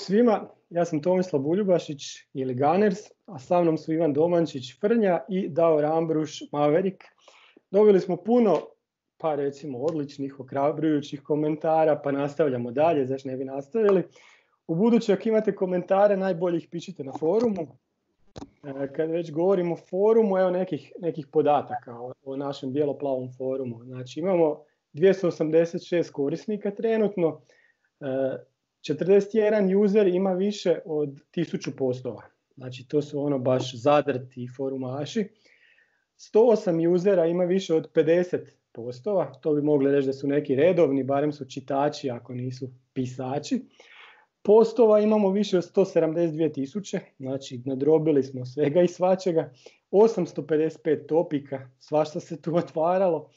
Svima, ja sam Tomislav Buljubašić ili Gunners, a sa mnom su Ivan Domančić Frnja i Dao Rambruš Maverik. Dobili smo puno, pa recimo odličnih, okrabrujućih komentara, pa nastavljamo dalje, zašto ne bi nastavili. U buduće ako imate komentare, najbolje ih pišite na forumu. E, kad već govorimo o forumu, evo nekih, nekih podataka o, o našem bijeloplavom forumu. Znači imamo 286 korisnika trenutno, 41 user ima više od 1000 postova. Znači to su ono baš zadrti forumaši. 108 usera ima više od 50 postova, to bi mogli reći da su neki redovni, barem su čitači ako nisu pisači. Postova imamo više od 172 tisuće, znači nadrobili smo svega i svačega. 855 topika, svašta se tu otvaralo.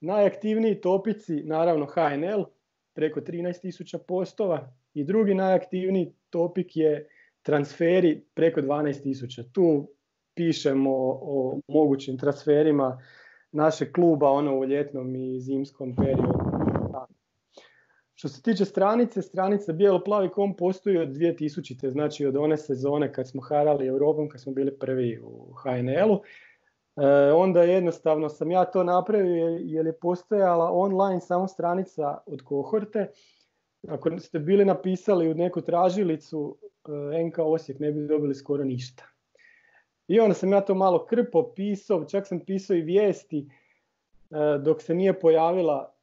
Najaktivniji topici, naravno HNL, preko 13.000 postova i drugi najaktivniji topik je transferi preko 12.000. Tu pišemo o, mogućim transferima našeg kluba ono u ljetnom i zimskom periodu. Što se tiče stranice, stranica bijelo-plavi.com postoji od 2000. znači od one sezone kad smo harali Europom, kad smo bili prvi u HNL-u. E, onda jednostavno sam ja to napravio jer je postojala online samo stranica od kohorte. Ako ste bili napisali u neku tražilicu e, NK Osijek ne bi dobili skoro ništa. I onda sam ja to malo krpo pisao, čak sam pisao i vijesti e, dok se nije pojavila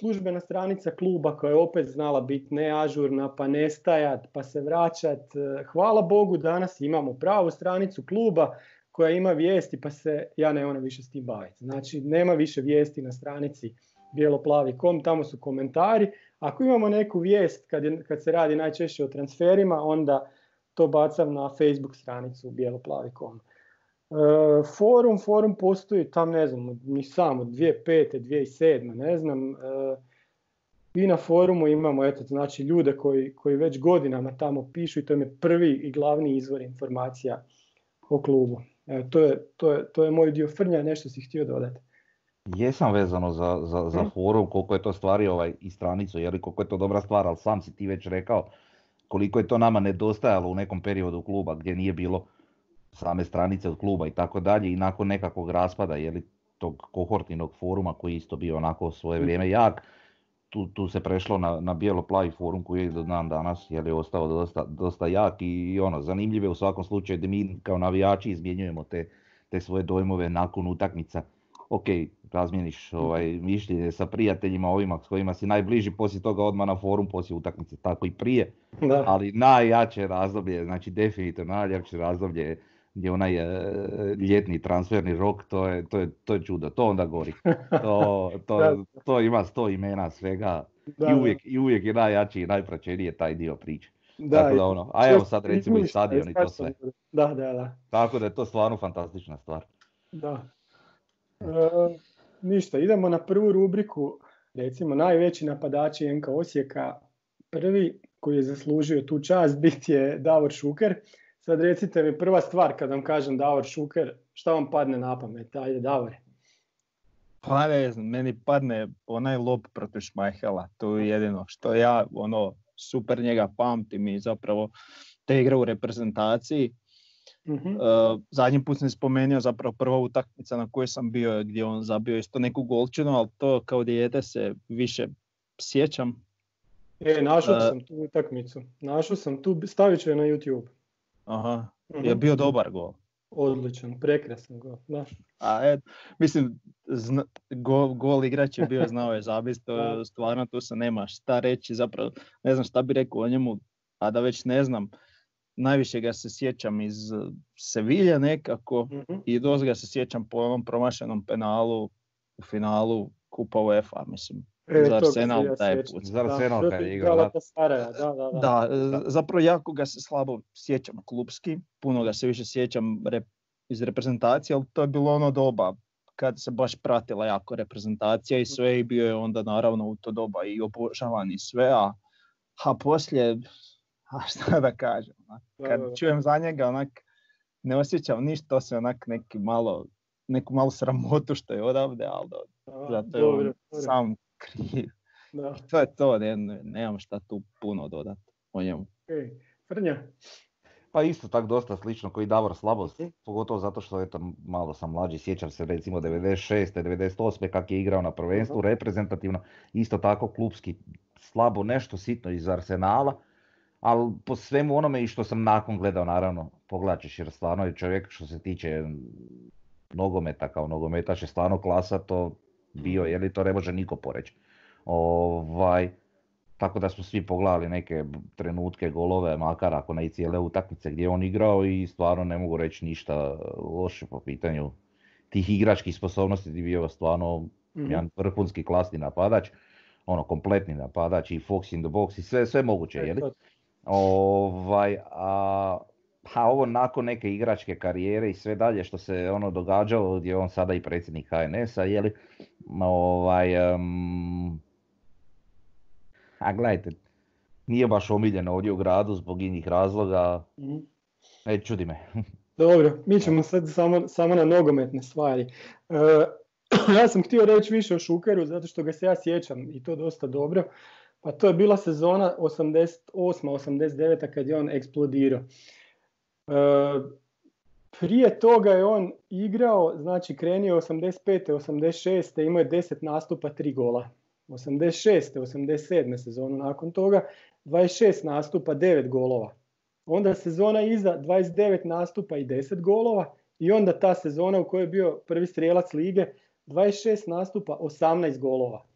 službena stranica kluba koja je opet znala biti neažurna, pa nestajat, pa se vraćat. Hvala Bogu danas imamo pravu stranicu kluba koja ima vijesti pa se ja ne ona više s tim baviti. Znači nema više vijesti na stranici bijeloplavi.com, tamo su komentari. Ako imamo neku vijest kad, je, kad se radi najčešće o transferima, onda to bacam na Facebook stranicu bijeloplavi.com. E, forum, forum postoji tam ne znam, ni samo 2005. 2007. ne znam. E, I na forumu imamo eto, znači, ljude koji, koji već godinama tamo pišu i to je prvi i glavni izvor informacija o klubu. Evo, to, je, to, je, to je moj dio frnja, nešto si htio dodati. Jesam vezano za, za, za hm? forum, koliko je to stvari ovaj, i stranicu, jer koliko je to dobra stvar, ali sam si ti već rekao koliko je to nama nedostajalo u nekom periodu kluba gdje nije bilo same stranice od kluba i tako dalje i nakon nekakvog raspada li tog kohortinog foruma koji isto bio onako svoje hm. vrijeme jak, tu, tu se prešlo na, na bijelo-plavi forum koji je do dan danas je ostao dosta, dosta jak i, ono, zanimljiv je u svakom slučaju da mi kao navijači izmjenjujemo te, te svoje dojmove nakon utakmica. Ok, razmijeniš ovaj, mišljenje sa prijateljima ovima s kojima si najbliži, poslije toga odmah na forum, poslije utakmice, tako i prije. Da. Ali najjače razdoblje, znači definitivno najjače razdoblje gdje onaj e, ljetni transferni rok, to je, to je, to je čudo, to onda gori. To, to, to ima sto imena svega da, i, uvijek, i uvijek je najjači i najpraćeniji taj dio priče. Da, Tako da ono, a evo sad recimo i stadion i to sve. Da, da, da. Tako da je to stvarno fantastična stvar. Da. E, ništa, idemo na prvu rubriku, recimo najveći napadači NK Osijeka. Prvi koji je zaslužio tu čast biti je Davor Šuker. Sad recite mi prva stvar kad vam kažem Davor Šuker, šta vam padne na pamet? Ajde, Davore. Pa ne znam, meni padne onaj lob protiv Šmajhela, to je jedino što ja ono super njega pamtim i zapravo te igre u reprezentaciji. Uh-huh. Uh, zadnji put sam spomenuo zapravo prva utakmica na kojoj sam bio gdje on zabio isto neku golčinu, ali to kao dijete se više sjećam. E, našao uh, sam tu utakmicu. Našao sam tu, stavit ću je na YouTube. Aha, je mhm. bio dobar gol. Odličan, prekrasan gol, da. A et, mislim, zna, gol, gol igrač je bio, znao je zabist, to, stvarno tu se nema šta reći, zapravo ne znam šta bi rekao o njemu, a da već ne znam, najviše ga se sjećam iz Sevilja nekako mm-hmm. i dosta ga se sjećam po onom promašenom penalu u finalu Kupa UEFA, mislim. E, za Arsenal taj put. Za Arsenal kad je igrao. Da, da, da, da, zapravo jako ga se slabo sjećam klubski, puno ga se više sjećam rep, iz reprezentacije, ali to je bilo ono doba kad se baš pratila jako reprezentacija i sve i bio je onda naravno u to doba i obožavan i sve, a, a poslije, a šta da kažem, kad čujem za njega onak ne osjećam ništa, osim onak neki malo, neku malu sramotu što je odavde, ali zato je on sam kriv. Da. to je to, ne, nemam šta tu puno dodati. o njemu. Okay. Frnja? Pa isto tak dosta slično koji Davor Slabost, pogotovo zato što eto, malo sam mlađi, sjećam se recimo 96. 98. kak je igrao na prvenstvu, reprezentativno, isto tako klubski slabo, nešto sitno iz Arsenala, ali po svemu onome i što sam nakon gledao naravno, pogledat ćeš jer stvarno je čovjek što se tiče nogometa kao nogometaš je stvarno klasa to bio, jer li to ne može niko poreći. Ovaj, tako da smo svi pogledali neke trenutke, golove, makar ako ne i cijele utakmice gdje je on igrao i stvarno ne mogu reći ništa loše po pitanju tih igračkih sposobnosti gdje bio stvarno mm jedan vrhunski klasni napadač, ono kompletni napadač i Fox in the box i sve, sve moguće, je Ovaj, a, pa ovo nakon neke igračke karijere i sve dalje što se ono događalo gdje je on sada i predsjednik HNS-a, je li, ovaj, um, a gledajte, nije baš omiljen ovdje u gradu zbog inih razloga. Mm. E, čudi me. Dobro, mi ćemo sad samo, samo na nogometne stvari. E, ja sam htio reći više o Šukeru zato što ga se ja sjećam i to dosta dobro. Pa to je bila sezona 88-89 kad je on eksplodirao. E, prije toga je on igrao, znači krenio 85. 86. imao je 10 nastupa, 3 gola. 86. 87. sezonu nakon toga 26 nastupa, 9 golova. Onda sezona iza 29 nastupa i 10 golova i onda ta sezona u kojoj je bio prvi strijelac lige 26 nastupa, 18 golova.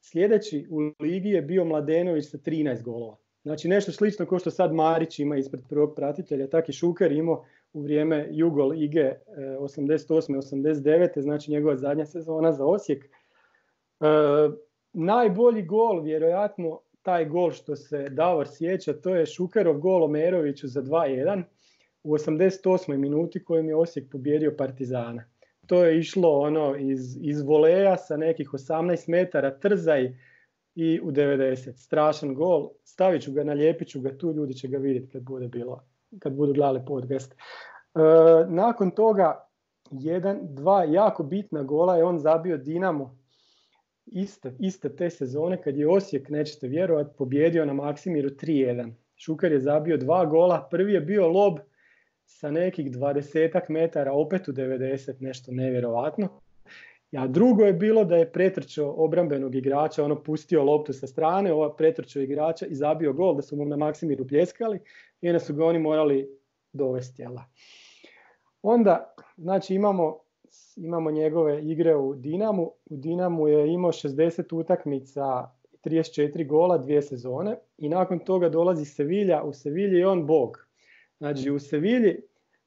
Sljedeći u ligi je bio Mladenović sa 13 golova. Znači nešto slično kao što sad Marić ima ispred prvog pratitelja, tak i Šuker imao u vrijeme Jugo lige 88. 89. znači njegova zadnja sezona za Osijek. E, najbolji gol, vjerojatno taj gol što se Davor sjeća, to je Šukerov gol Omeroviću za 2-1 u 88. minuti kojim je Osijek pobjedio Partizana. To je išlo ono iz, iz voleja sa nekih 18 metara trzaj i u 90. Strašan gol. Stavit ću ga, nalijepit ću ga tu, ljudi će ga vidjeti kad bude bilo, kad budu gledali podcast. E, nakon toga jedan, dva jako bitna gola je on zabio Dinamo iste, iste te sezone kad je Osijek, nećete vjerovati, pobjedio na Maksimiru 3-1. Šuker je zabio dva gola, prvi je bio lob sa nekih 20 metara, opet u 90, nešto nevjerovatno. A drugo je bilo da je pretrčao obrambenog igrača, ono pustio loptu sa strane, ova pretrčao igrača i zabio gol, da su mu na Maksimiru pljeskali i onda su ga oni morali dovesti. Onda, znači imamo imamo njegove igre u Dinamu. U Dinamu je imao 60 utakmica, 34 gola, dvije sezone i nakon toga dolazi Sevilja. U Sevilji je on bog. Znači u Sevilji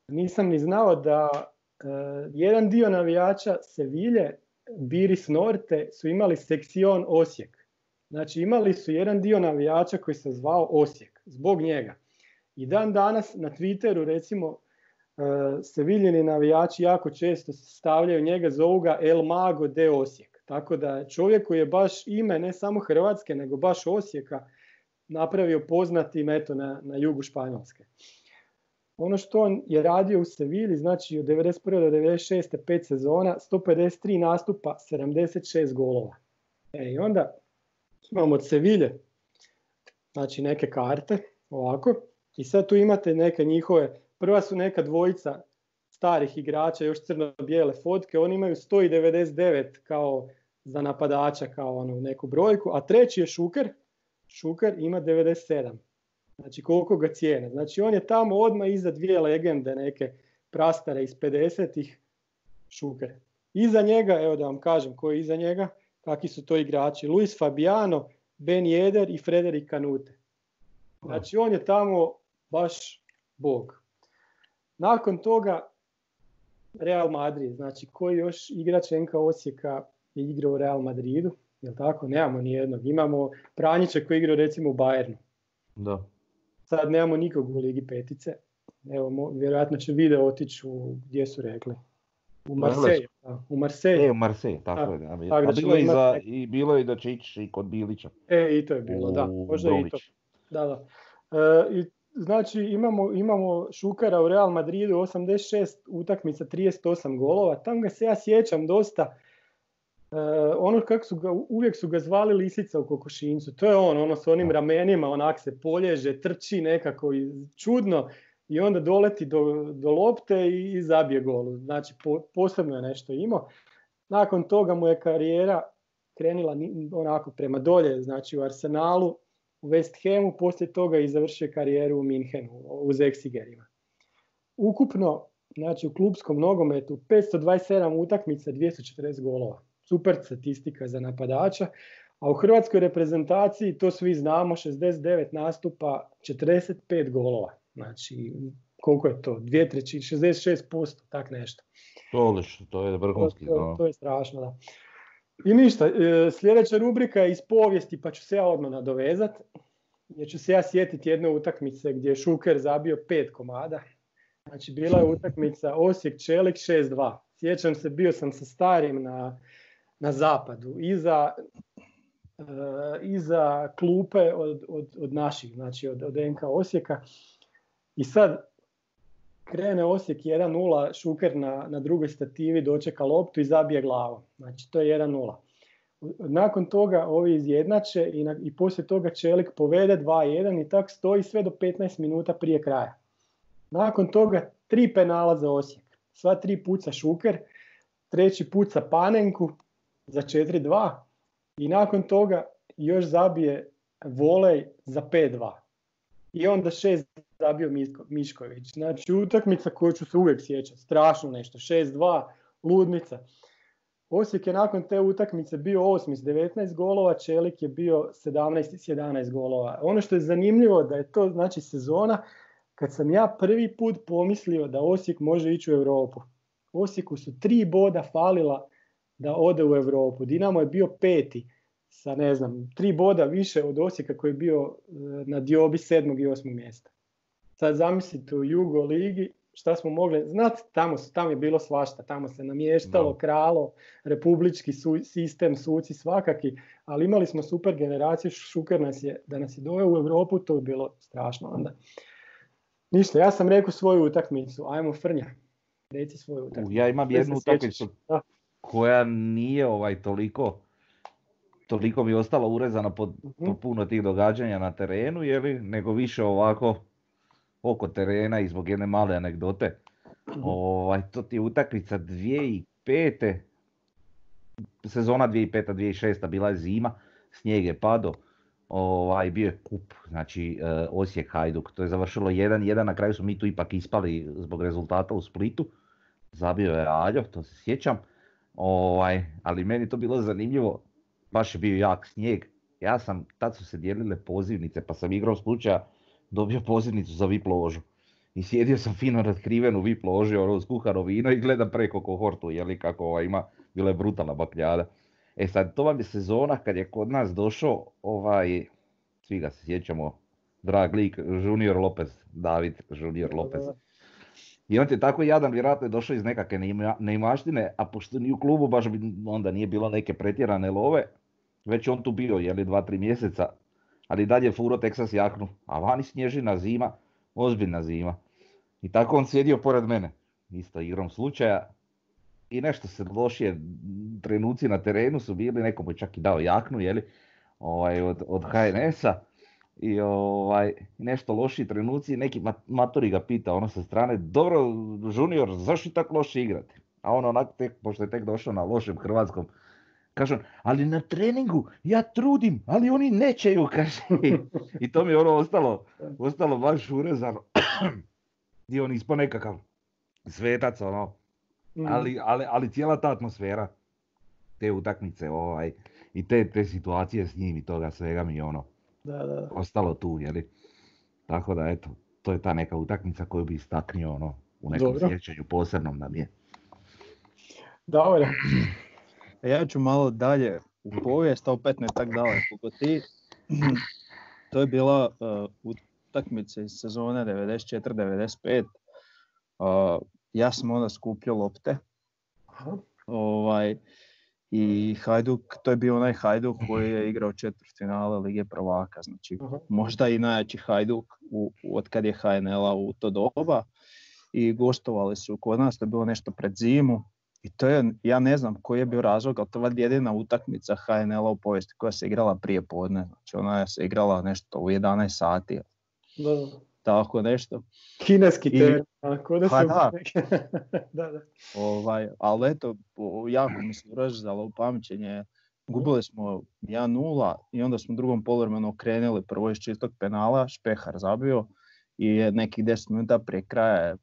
nisam ni znao da e, jedan dio navijača Sevilje, Biris Norte, su imali seksion Osijek. Znači imali su jedan dio navijača koji se zvao Osijek, zbog njega. I dan danas na Twitteru recimo E, Seviljeni navijači jako često stavljaju njega, zovu ga El Mago de Osijek. Tako da čovjek koji je baš ime ne samo Hrvatske, nego baš Osijeka napravio poznatim eto, na, na jugu Španjolske. Ono što on je radio u Sevilji, znači od 91. do 96. pet sezona, 153 nastupa, 76 golova. E, I onda imamo od Sevilje znači neke karte, ovako, i sad tu imate neke njihove Prva su neka dvojica starih igrača, još crno-bijele fotke, oni imaju 199 kao za napadača, kao onu neku brojku, a treći je Šuker, Šuker ima 97. Znači koliko ga cijene. Znači on je tamo odmah iza dvije legende neke prastare iz 50-ih Šuker. Iza njega, evo da vam kažem koji je iza njega, kakvi su to igrači. Luis Fabiano, Ben Jeder i Frederik Kanute. Znači on je tamo baš bog. Nakon toga Real Madrid, znači koji još igrač NK Osijeka je igrao u Real Madridu, jel tako? Nemamo ni jednog. Imamo Pranjića koji je igrao recimo u Bayernu. Da. Sad nemamo nikog u Ligi petice. Evo, vjerojatno će video otići u, gdje su rekli? U Marseille. U Marseille. E, u Marseille, tako je. Da, tako da bilo, i za, i bilo je da će ići i kod Bilića. E, i to je bilo, da. Možda i to. Da, da. E, I Znači imamo, imamo Šukara u Real Madridu 86 utakmica 38 golova, tam ga se ja sjećam dosta. Ono kako su ga, uvijek su ga zvali lisica u kokošincu. To je on, ono s onim ramenima, onak se polježe, trči nekako i čudno i onda doleti do, do lopte i, zabije gol. Znači posebno je nešto imao. Nakon toga mu je karijera krenila onako prema dolje, znači u Arsenalu, u West Hamu, poslije toga i završio karijeru u Minhenu, uz Exigerima. Ukupno, znači u klubskom nogometu, 527 utakmica, 240 golova. Super statistika za napadača. A u hrvatskoj reprezentaciji, to svi znamo, 69 nastupa, 45 golova. Znači, koliko je to? Dvije treći, 66%, tak nešto. To, to je vrhunski. To, to, je strašno, da. I ništa, e, sljedeća rubrika je iz povijesti, pa ću se ja odmah nadovezat. Jer ću se ja sjetiti jedne utakmice gdje je Šuker zabio pet komada. Znači, bila je utakmica Osijek Čelik 6-2. Sjećam se, bio sam sa starim na, na zapadu. Iza, uh, iza klupe od, od, od naših, znači od, od NK Osijeka. I sad krene Osijek 1-0, Šuker na, na drugoj stativi dočeka loptu i zabije glavu. Znači to je 1-0. Nakon toga ovi izjednače i, na, i poslije toga Čelik povede 2-1 i tak stoji sve do 15 minuta prije kraja. Nakon toga tri penala za Osijek. Sva tri puca Šuker, treći puca Panenku za 4-2 i nakon toga još zabije volej za 5-2 i onda šest zabio Mišković. Znači utakmica koju ću se uvijek sjećati, strašno nešto, 6-2, ludnica. Osijek je nakon te utakmice bio osmi s 19 golova, Čelik je bio 17 s 11 golova. Ono što je zanimljivo da je to znači sezona kad sam ja prvi put pomislio da Osijek može ići u Europu. Osijeku su tri boda falila da ode u Europu. Dinamo je bio peti sa ne znam, tri boda više od Osijeka koji je bio e, na diobi sedmog i osmog mjesta. Sad zamislite u Jugo ligi šta smo mogli, znati, tamo, tamo je bilo svašta, tamo se namještalo, kralo, republički sistem, suci svakaki, ali imali smo super generaciju, Šuker nas je, da nas je doveo u Europu, to je bilo strašno onda. Ništa, ja sam rekao svoju utakmicu, ajmo Frnja, reci svoju utakmicu. Ja imam jednu utakmicu koja nije ovaj toliko toliko mi ostalo urezano po, po mhm. puno tih događanja na terenu, jeli, nego više ovako oko terena i zbog jedne male anegdote. Mhm. Ovaj, to ti je utakmica 2005. Sezona 2005-2006 bila je zima, snijeg je pado. Ovaj, bio je kup, znači uh, Osijek Hajduk. To je završilo 1-1, na kraju smo mi tu ipak ispali zbog rezultata u Splitu. Zabio je Aljo, to se sjećam. Ovaj, ali meni to bilo zanimljivo baš je bio jak snijeg. Ja sam, tad su se dijelile pozivnice, pa sam igrao slučaja, dobio pozivnicu za VIP ložu. I sjedio sam fino ratkriven u VIP loži, ono uz kuhano vino i gledam preko kohortu, jeli kako ova ima, bila je brutalna bakljada. E sad, to vam je sezona kad je kod nas došao ovaj, svi ga se sjećamo, drag lik, Junior Lopez, David Junior Lopez. I on je tako jadan, vjerojatno je došao iz nekakve neimaštine, a pošto ni u klubu baš onda nije bilo neke pretjerane love, već on tu bio, jeli, dva, tri mjeseca, ali dalje furo Texas jaknu, a vani snježina zima, ozbiljna zima. I tako on sjedio pored mene, isto igrom slučaja, i nešto se lošije trenuci na terenu su bili, neko mu čak i dao jaknu, jeli, ovaj, od, od HNS-a, i ovaj, nešto loši trenuci, neki matori ga pita ono sa strane, dobro junior, zašto tako loše igrati? A on onak tek, pošto je tek došao na lošem hrvatskom, Kažem, ali na treningu ja trudim, ali oni nećeju, kaže. I to mi je ono ostalo, ostalo baš urezano. I on ispo nekakav svetac, ono. Mm. Ali, ali, ali cijela ta atmosfera, te utakmice, ovaj, i te, te situacije s njim i toga svega mi je ono, da, da. ostalo tu, jeli. Tako da, eto, to je ta neka utakmica koju bi istaknio, ono, u nekom Dobro. sjećanju posebnom da mi je. Dobro. E, ja ću malo dalje u povijest, a opet ne tak daleko kod ti. To je bila uh, utakmica iz sezone 94-95. Uh, ja sam onda skupljao lopte. Ovaj, I Hajduk, to je bio onaj Hajduk koji je igrao četvrtfinale Lige prvaka. Znači, možda i najjači Hajduk u, od kad je HNL-a u to doba. I gostovali su kod nas, to je bilo nešto pred zimu I to je, ja ne znam koji je bio razlog, ali to je jedina utakmica HNL-a u povijesti koja se igrala prije podne. Znači ona se igrala nešto u 11 sati. Da. Tako nešto. Kineski teren, tako da Pa se... da. da, da. Ovaj, ali eto, jako mi se u pamćenje. Gubili smo 1-0 i onda smo u drugom poluvremenu okrenuli prvo iz čistog penala, Špehar zabio i nekih 10 minuta prije kraja je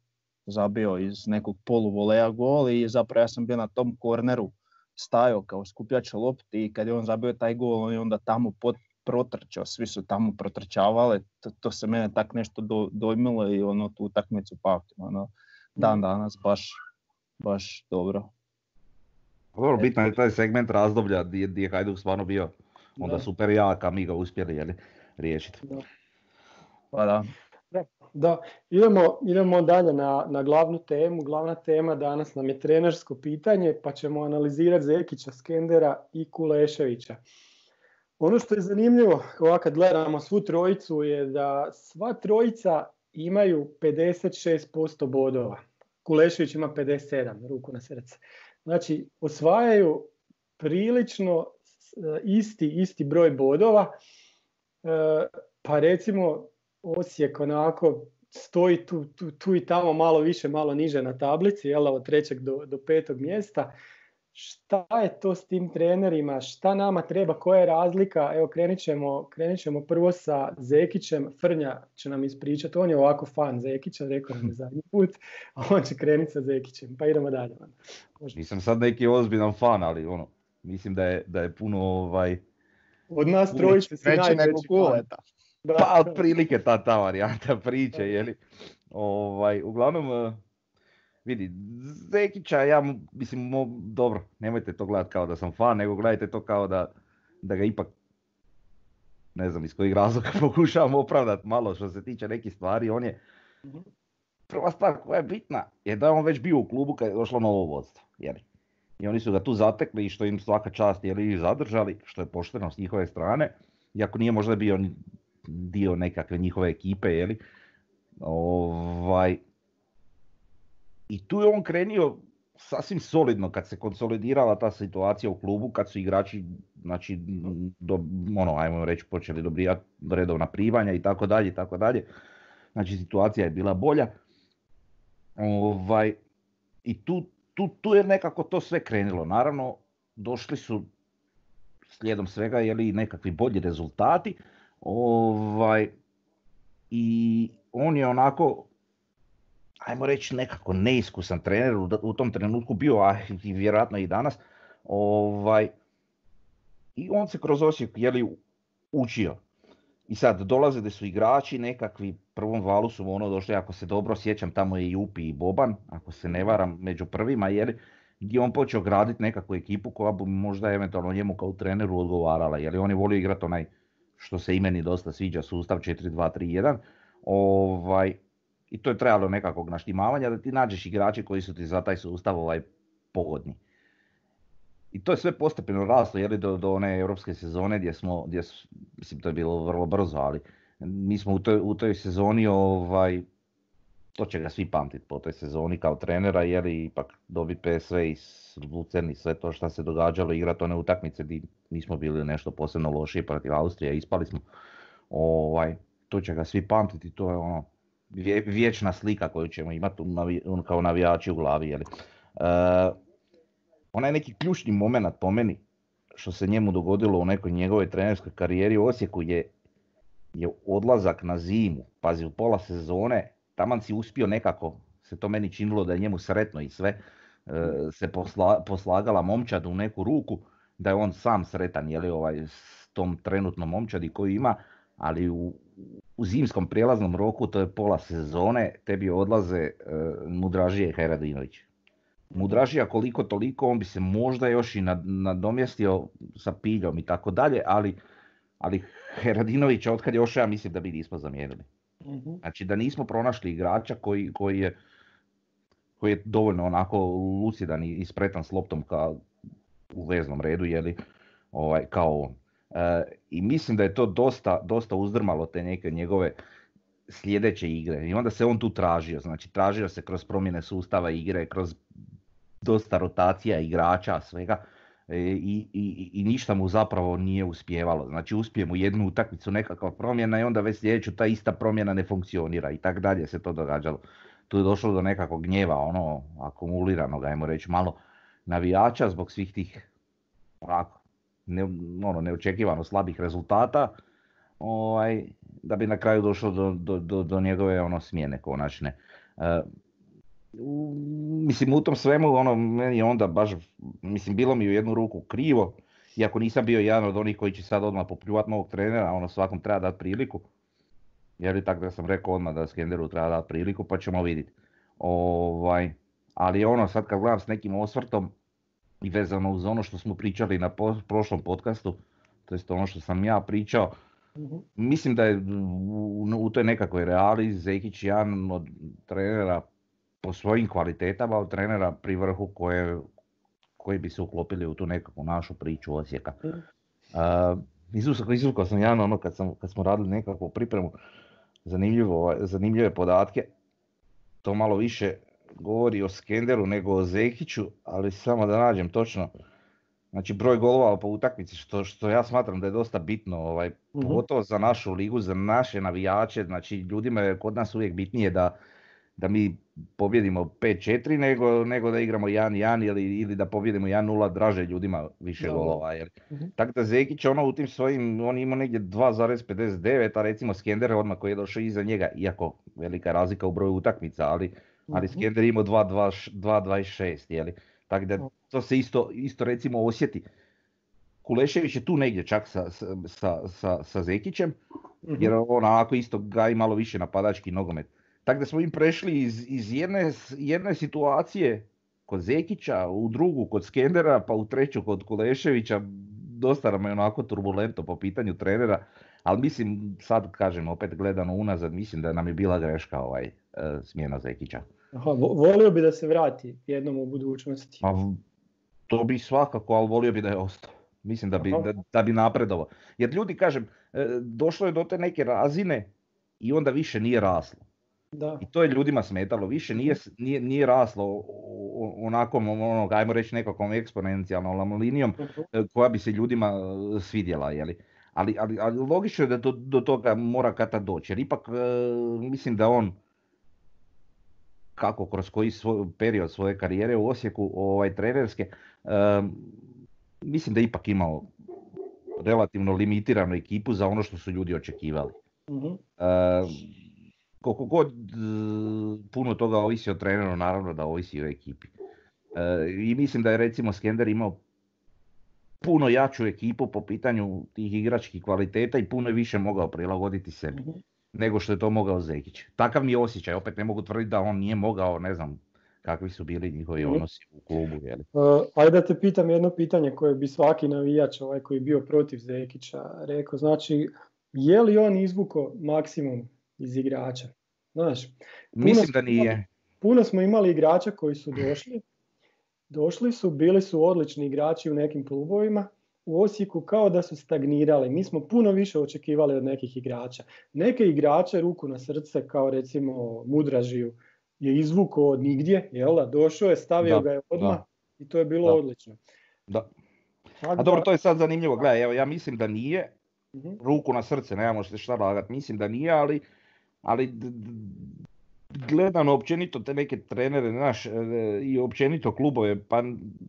zabio iz nekog poluvoleja gol i zapravo ja sam bio na tom korneru stajao kao skupljač lopti i kad je on zabio taj gol on je onda tamo pot, protrčao, svi su tamo protrčavali, to, to se mene tak nešto do, dojmilo i ono tu utakmicu pamtim, ono, dan danas baš, baš dobro. Pa Dobro, bitan je taj segment razdoblja gdje, gdje je Hajduk stvarno bio onda Da. super jak, a mi ga uspjeli jeli, riješiti. Pa da. Da, idemo, idemo dalje na, na glavnu temu. Glavna tema danas nam je trenersko pitanje, pa ćemo analizirati Zekića, Skendera i Kuleševića. Ono što je zanimljivo, ovako kad gledamo svu trojicu, je da sva trojica imaju 56% bodova. Kulešević ima 57, ruku na srce. Znači, osvajaju prilično e, isti, isti broj bodova. E, pa recimo, Osijek onako stoji tu, tu, tu i tamo malo više, malo niže na tablici, jel, od trećeg do, do petog mjesta. Šta je to s tim trenerima? Šta nama treba? Koja je razlika? Evo krenit ćemo, krenit ćemo prvo sa Zekićem. Frnja će nam ispričati. On je ovako fan Zekića, rekao nam je zadnji put. A on će krenuti sa Zekićem. Pa idemo dalje. Može. Nisam sad neki ozbiljan fan, ali ono, mislim da je, da je puno ovaj, Od nas trojice si najveći fan. Da. pa otprilike ta, ta varijanta priče, jeli. Ovaj, uglavnom, vidi, Zekića, ja mislim, mo- dobro, nemojte to gledati kao da sam fan, nego gledajte to kao da, da ga ipak, ne znam iz kojih razloga pokušavam opravdati malo što se tiče nekih stvari, on je, prva stvar koja je bitna je da je on već bio u klubu kad je došlo novo vodstvo, jeli. I oni su ga tu zatekli i što im svaka čast jeli, zadržali, što je pošteno s njihove strane, iako nije možda bio dio nekakve njihove ekipe, jeli. Ovaj, I tu je on krenio sasvim solidno kad se konsolidirala ta situacija u klubu, kad su igrači, znači, do, ono, ajmo reći, počeli dobrijati redovna primanja i tako dalje i tako dalje. Znači, situacija je bila bolja. Ovaj, I tu, tu, tu je nekako to sve krenilo. Naravno, došli su slijedom svega jeli, nekakvi bolji rezultati. Ovaj, I on je onako, ajmo reći nekako neiskusan trener u, tom trenutku bio, a i vjerojatno i danas. Ovaj, I on se kroz Osijek jeli, učio. I sad dolaze da su igrači nekakvi, prvom valu su ono došli, ako se dobro sjećam, tamo je i Jupi i Boban, ako se ne varam, među prvima, jer gdje je on počeo graditi nekakvu ekipu koja bi možda eventualno njemu kao treneru odgovarala, jer on je volio igrati onaj što se i meni dosta sviđa, sustav 4-2-3-1. Ovaj, I to je trebalo nekakvog naštimavanja da ti nađeš igrače koji su ti za taj sustav ovaj, pogodni. I to je sve postepeno raslo jeli, do, do one europske sezone gdje smo, gdje, mislim to je bilo vrlo brzo, ali mi smo u toj, u toj sezoni, ovaj, to će ga svi pamtiti po toj sezoni kao trenera, jer ipak dobiti PSV i Lucern i sve to što se događalo, igrati one utakmice gdje nismo bili nešto posebno lošije protiv Austrije, ispali smo. Ovaj, to će ga svi pamtiti, to je ono vje- vječna slika koju ćemo imati kao navijači u glavi. Jeli. E, onaj neki ključni moment po meni što se njemu dogodilo u nekoj njegovoj trenerskoj karijeri u Osijeku je, je odlazak na zimu. Pazi, u pola sezone taman si uspio nekako, se to meni činilo da je njemu sretno i sve, e, se posla- poslagala momčad u neku ruku, da je on sam sretan je li, ovaj, s tom trenutnom momčadi koju ima, ali u, u zimskom prijelaznom roku, to je pola sezone, tebi odlaze e, Mudražije i Heradinović. Mudražija koliko toliko, on bi se možda još i nad- nadomjestio sa Piljom i tako dalje, ali, ali Heradinovića otkad je ošao, ja mislim da bi nismo zamijenili. Mhm. Znači da nismo pronašli igrača koji, koji, je, koji je dovoljno onako lucidan i spretan s loptom kao u veznom redu, jeli, ovaj, kao on. I mislim da je to dosta, dosta uzdrmalo te neke njegove sljedeće igre. I onda se on tu tražio, znači tražio se kroz promjene sustava igre, kroz dosta rotacija igrača, svega. E, I, i, i ništa mu zapravo nije uspjevalo. Znači uspije mu jednu utakmicu nekakva promjena i onda već sljedeću ta ista promjena ne funkcionira i tak dalje se to događalo. Tu je došlo do nekakvog gnjeva, ono akumuliranog, ajmo reći, malo navijača zbog svih tih onako, ne, ono, neočekivano slabih rezultata, ovaj, da bi na kraju došlo do, do, do, do njegove ono, smjene konačne. E, u, mislim u tom svemu ono meni je onda baš, mislim bilo mi u jednu ruku krivo, iako nisam bio jedan od onih koji će sad odmah popljuvat novog trenera, ono svakom treba dati priliku. Jer i tako da sam rekao odmah da Skenderu treba dati priliku pa ćemo vidjeti. Ovaj, ali ono sad kad gledam s nekim osvrtom i vezano uz ono što smo pričali na prošlom podcastu, to jest ono što sam ja pričao, mhm. Mislim da je u, u toj nekakvoj reali Zekić jedan od trenera po svojim kvalitetama od trenera pri vrhu koje, koji bi se uklopili u tu nekakvu našu priču Osijeka. Uh, izvukao sam jedan ono kad, sam, kad smo radili nekakvu pripremu zanimljivo, ovaj, zanimljive podatke. To malo više govori o Skenderu nego o Zekiću, ali samo da nađem točno. Znači broj golova po utakmici, što, što ja smatram da je dosta bitno, ovaj, uh pogotovo za našu ligu, za naše navijače, znači ljudima je kod nas uvijek bitnije da, da mi pobjedimo 5-4 nego, nego da igramo 1-1 ili, ili da pobjedimo 1-0 draže ljudima više no. golova. Jer. Uh-huh. Tako da Zekić ono u tim svojim, on ima negdje 2,59, a recimo Skender odmah koji je došao iza njega, iako velika razlika u broju utakmica, ali, uh-huh. Ali Skender ima 2,26, jeli. Tako da to se isto, isto recimo osjeti. Kulešević je tu negdje čak sa, sa, sa, sa Zekićem, uh-huh. jer on onako isto ga malo više napadački nogomet. Tako da smo im prešli iz, iz jedne, jedne situacije kod Zekića, u drugu kod Skendera, pa u treću kod Kuleševića. Dosta nam je onako turbulentno po pitanju trenera, ali mislim, sad kažem, opet gledano unazad, mislim da nam je bila greška ovaj e, smjena Zekića. Aha, volio bi da se vrati jednom u budućnosti. Pa, to bi svakako, ali volio bi da je ostao. Mislim da bi, da, da bi napredovao. Jer ljudi, kažem, e, došlo je do te neke razine i onda više nije raslo. Da. I to je ljudima smetalo, više nije, nije, nije raslo onakom, ono, ajmo reći nekakvom eksponencijalnom linijom e, koja bi se ljudima e, svidjela, jeli. Ali, ali, ali logično je da do, do toga mora kata doći, jer ipak e, mislim da on kako kroz koji svoj, period svoje karijere u Osijeku ovaj, trenerske, mislim da je ipak imao relativno limitiranu ekipu za ono što su ljudi očekivali. uh koliko god puno toga ovisi o treneru, naravno da ovisi o ekipi. I mislim da je recimo Skender imao puno jaču ekipu po pitanju tih igračkih kvaliteta i puno je više mogao prilagoditi sebi mhm. Nego što je to mogao Zekić. Takav mi je osjećaj, opet ne mogu tvrditi da on nije mogao, ne znam kakvi su bili njihovi mhm. odnosi u klubu. Uh, ajde da te pitam jedno pitanje koje bi svaki navijač ovaj koji je bio protiv Zekića rekao. Znači, je li on izvuko maksimum iz igrača. Znaš, Mislim da nije. puno smo imali igrača koji su došli, došli su, bili su odlični igrači u nekim klubovima, u Osijeku kao da su stagnirali. Mi smo puno više očekivali od nekih igrača. Neke igrače, ruku na srce, kao recimo Mudražiju, je izvukao od nigdje, jel da? Došao je, stavio ga je odmah i to je bilo odlično. Da. A dobro, to je sad zanimljivo. Gledaj, evo, ja mislim da nije, uh ruku na srce, nemamo šta lagati, mislim da nije, ali ali gledano općenito te neke trenere naš, e, i općenito klubove, pa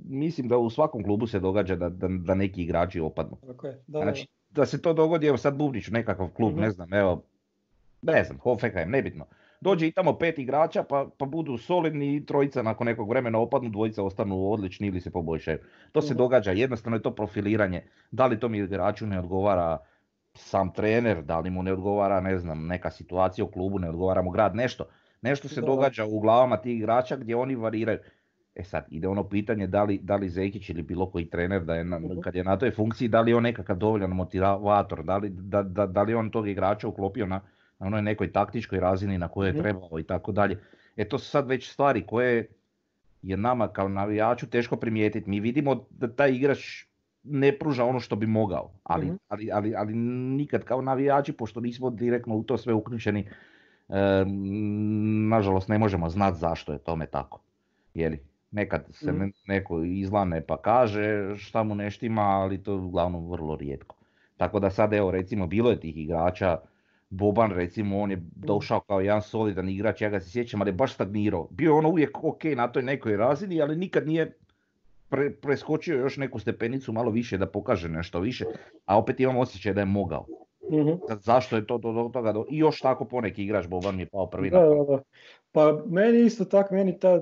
mislim da u svakom klubu se događa da, da, da neki igrači opadnu. Okay, da, znači, da se to dogodi, evo sad Bubnić nekakav klub, ne mhm. znam, evo, ne znam, Hofekheim, nebitno. Dođe i tamo pet igrača pa, pa budu solidni i trojica nakon nekog vremena opadnu, dvojica ostanu odlični ili se poboljšaju. To se mhm. događa, jednostavno je to profiliranje. Da li to mi igraču ne odgovara, sam trener, da li mu ne odgovara, ne znam, neka situacija u klubu, ne odgovara mu grad, nešto. Nešto se događa u glavama tih igrača gdje oni variraju. E sad, ide ono pitanje da li, da li Zekić ili bilo koji trener, da je na, mhm. kad je na toj funkciji, da li je on nekakav dovoljan motivator, da li, da, da, da li on tog igrača uklopio na, na onoj nekoj taktičkoj razini na kojoj je mhm. trebao i tako dalje. E to su sad već stvari koje je nama kao navijaču teško primijetiti. Mi vidimo da taj igrač ne pruža ono što bi mogao. Ali, mm ali, ali, ali nikad kao navijači, pošto nismo direktno u to sve uključeni, e, nažalost ne možemo znati zašto je tome tako. Jeli? Nekad se Mhm. ne- neko izlane pa kaže šta mu ne štima, ali to je uglavnom vrlo rijetko. Tako da sad evo recimo bilo je tih igrača, Boban recimo on je došao kao jedan solidan igrač, ja ga se sjećam, ali je baš stagnirao. Bio je ono uvijek ok na toj nekoj razini, ali nikad nije pre- preskočio još neku stepenicu malo više da pokaže nešto više, a opet imam osjećaj da je mogao. Sad, zašto je to do, toga do... I još tako poneki igrač Boban mi je pao prvi Da, da, da. Pa meni isto tako, meni ta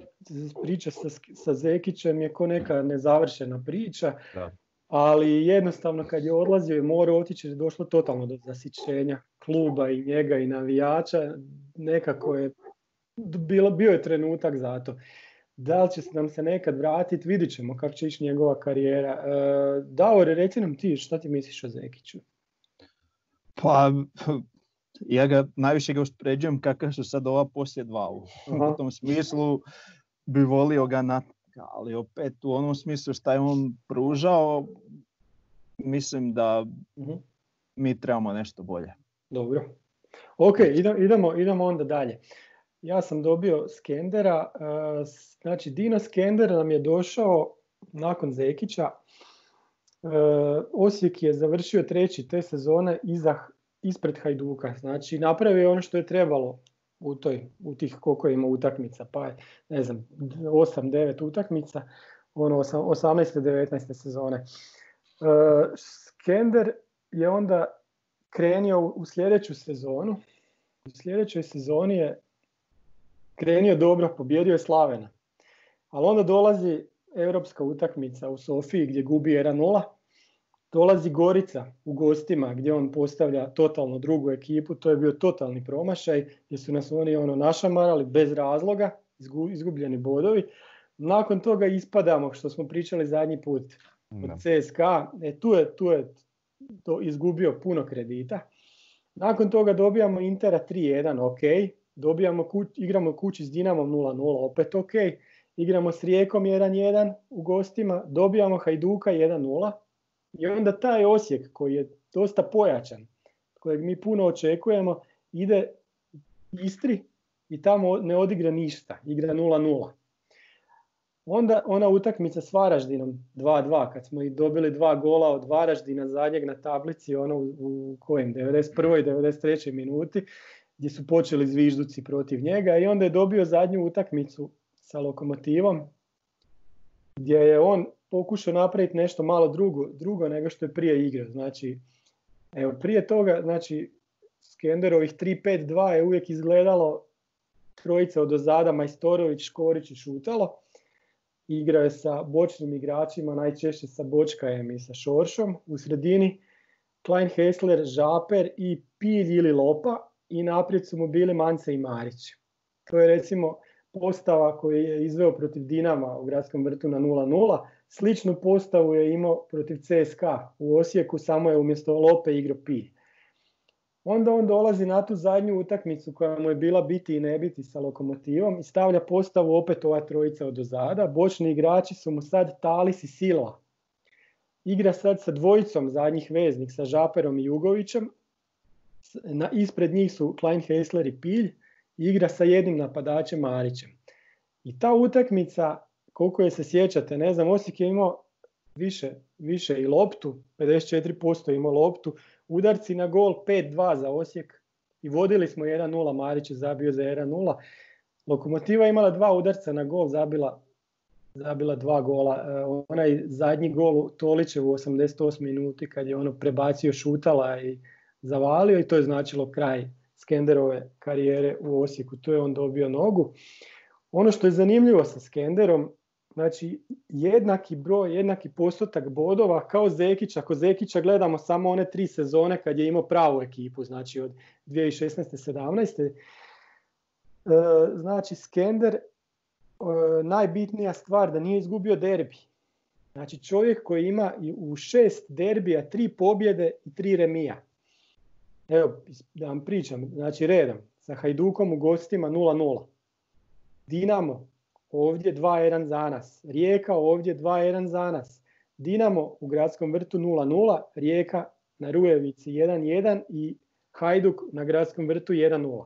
priča sa, sa Zekićem je ko neka nezavršena priča, Da. ali jednostavno kad je odlazio i morao otići je došlo totalno do zasićenja kluba i njega i navijača, nekako je bilo, bio je trenutak za to. Da li će nam se nekad vratiti, vidit ćemo kako će ići njegova karijera. E, Davore, reci nam ti, šta ti misliš o Zekiću? Pa, ja ga najviše ga uspoređujem kakav su sad ova poslije dva. U, tom smislu bi volio ga na ali opet u onom smislu šta je on pružao, mislim da Mhm. mi trebamo nešto bolje. Dobro. Ok, idemo, idemo, onda dalje. Ja sam dobio Skendera, e, znači Dino Skender nam je došao nakon Zekića. E, Osijek je završio treći te sezone iza, ispred Hajduka, znači napravio je ono što je trebalo u, toj, u tih koliko ima utakmica, pa je, ne znam, 8-9 utakmica, ono osam- 18. 19. sezone. E, Skender je onda krenio u sljedeću sezonu. U sljedećoj sezoni je krenio dobro, pobjedio je Slavena. Ali onda dolazi europska utakmica u Sofiji gdje gubi 1-0. Dolazi Gorica u gostima gdje on postavlja totalno drugu ekipu. To je bio totalni promašaj gdje su nas oni ono našamarali bez razloga, izgu- izgubljeni bodovi. Nakon toga ispadamo, što smo pričali zadnji put, od CSKA, e, tu je, tu je to izgubio puno kredita. Nakon toga dobijamo Intera 3-1, ok. Dobijamo ku, igramo kući s Dinamom 0-0, opet ok. Igramo s Rijekom 1-1 u gostima, dobijamo Hajduka 1-0. I onda taj Osijek koji je dosta pojačan, kojeg mi puno očekujemo, ide Istri i tamo ne odigra ništa, igra 0-0. Onda ona utakmica s Varaždinom 2-2, kad smo i dobili dva gola od Varaždina zadnjeg na tablici, ono u, u kojem, 91. i 93. minuti, gdje su počeli zvižduci protiv njega i onda je dobio zadnju utakmicu sa Lokomotivom, gdje je on pokušao napraviti nešto malo drugo, drugo nego što je prije igrao. Znači, evo, prije toga, znači, Skenderovih 3-5-2 je uvijek izgledalo trojica od ozada, Majstorović, Škorić i Šutalo. Igrao je sa bočnim igračima, najčešće sa Bočkajem i sa Šoršom. U sredini Klein Hessler, Žaper i Pilj ili Lopa i naprijed su mu bili Mance i Marić. To je recimo postava koju je izveo protiv Dinama u gradskom vrtu na 0-0. Sličnu postavu je imao protiv CSKA u Osijeku, samo je umjesto Lope igrao Pilj. Onda on dolazi na tu zadnju utakmicu koja mu je bila biti i ne biti sa lokomotivom i stavlja postavu opet ova trojica od ozada. Bočni igrači su mu sad Talis i Silva. Igra sad sa dvojicom zadnjih veznik, sa Žaperom i Jugovićem. Na, ispred njih su Klein Hessler i Pilj. Igra sa jednim napadačem Marićem. I ta utakmica, koliko je se sjećate, ne znam, Osijek je imao više, više i loptu, 54% je imao loptu, udarci na gol 5-2 za Osijek i vodili smo 1-0, Marić je zabio za 1-0. Lokomotiva je imala dva udarca na gol, zabila, zabila dva gola. E, onaj zadnji gol u Tolićev u 88 minuti kad je ono prebacio šutala i zavalio i to je značilo kraj Skenderove karijere u Osijeku. Tu je on dobio nogu. Ono što je zanimljivo sa Skenderom, znači jednaki broj, jednaki postotak bodova kao Zekić. Ako Zekića gledamo samo one tri sezone kad je imao pravu ekipu, znači od 2016. 17. E, znači Skender, e, najbitnija stvar da nije izgubio derbi. Znači čovjek koji ima u šest derbija tri pobjede i tri remija. Evo, da vam pričam, znači redom, sa Hajdukom u gostima 0-0. Dinamo, ovdje 2-1 za nas. Rijeka ovdje 2-1 za nas. Dinamo u gradskom vrtu 0-0, Rijeka na Rujevici 1-1 i Hajduk na gradskom vrtu 1-0.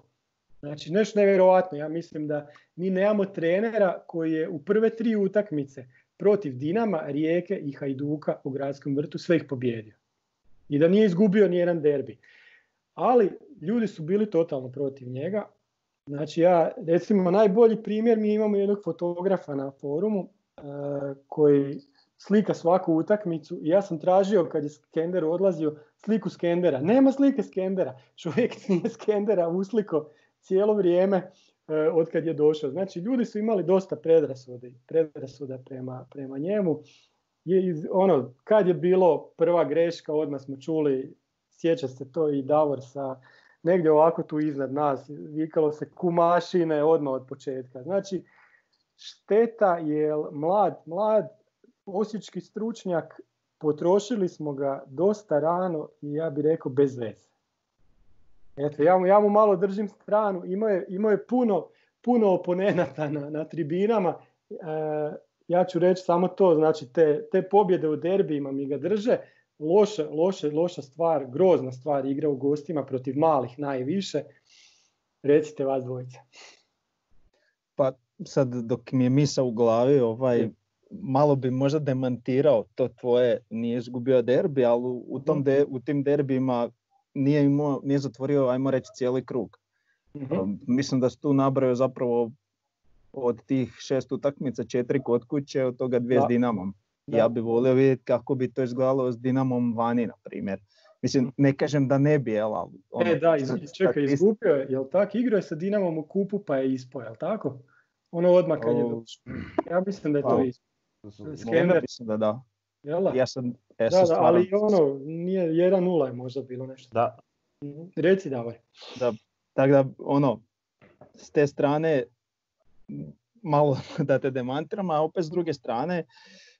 Znači nešto nevjerojatno, ja mislim da mi nemamo trenera koji je u prve tri utakmice protiv Dinama, Rijeke i Hajduka u gradskom vrtu sve ih pobjedio. I da nije izgubio ni jedan derbi. Ali ljudi su bili totalno protiv njega. Znači ja, recimo najbolji primjer, mi imamo jednog fotografa na forumu e, koji slika svaku utakmicu i ja sam tražio kad je Skender odlazio sliku Skendera. Nema slike Skendera. Čovjek nije Skendera usliko cijelo vrijeme e, od kad je došao. Znači ljudi su imali dosta predrasuda, predrasuda prema, prema njemu. Je, ono, kad je bilo prva greška, odmah smo čuli, sjeća se to i Davor sa negdje ovako tu iznad nas, vikalo se kumašine odmah od početka. Znači, šteta je mlad, mlad osječki stručnjak, potrošili smo ga dosta rano i ja bih rekao bez veze. Eto, ja mu, ja mu malo držim stranu, imao je, imao je puno, puno oponenata na, na tribinama, e, ja ću reći samo to, znači te, te pobjede u derbijima mi ga drže, loša, loša, loša stvar, grozna stvar igra u gostima protiv malih najviše, recite vas dvojice. Pa sad dok mi je misa u glavi, ovaj, malo bi možda demantirao to tvoje, nije izgubio derbi, ali u, tom mhm. de, u tim derbima nije, imao, nije zatvorio, ajmo reći, cijeli krug. mm Mislim da su tu nabrojao zapravo od tih šest utakmica četiri kod kuće, od toga dvije s Dinamom. Ja bih volio vidjeti kako bi to izgledalo s Dinamom vani, na primjer. Mislim, ne kažem da ne bi, jel, ali... Ono, e, da, iz, čekaj, izgubio je, jel tako, igrao je sa Dinamom u kupu pa je ispao, jel tako? Ono odmah kad je došao. Ja mislim da je to pa, ispao. Skener. Mislim da da. Jel Ja sam, ja da, da, ali ono, nije 1-0 je možda bilo nešto. Da. Mhm. Reci davaj. Da, tako da, ono, s te strane, malo da te demantiram, a opet s druge strane, uh,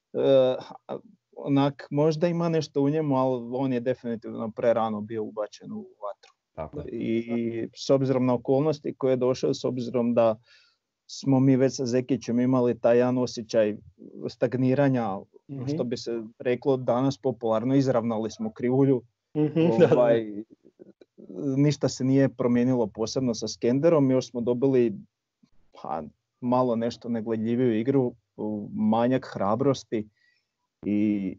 onak, možda ima nešto u njemu, ali on je definitivno prerano bio ubačen u vatru. Tako I s obzirom na okolnosti koje je došao, s obzirom da smo mi već sa Zekićem imali taj jedan osjećaj stagniranja, mm što bi se reklo danas popularno, izravnali smo krivulju. mm Ovaj, ništa se nije promijenilo posebno sa Skenderom, još smo dobili pa, malo nešto negledljiviju igru, manjak hrabrosti i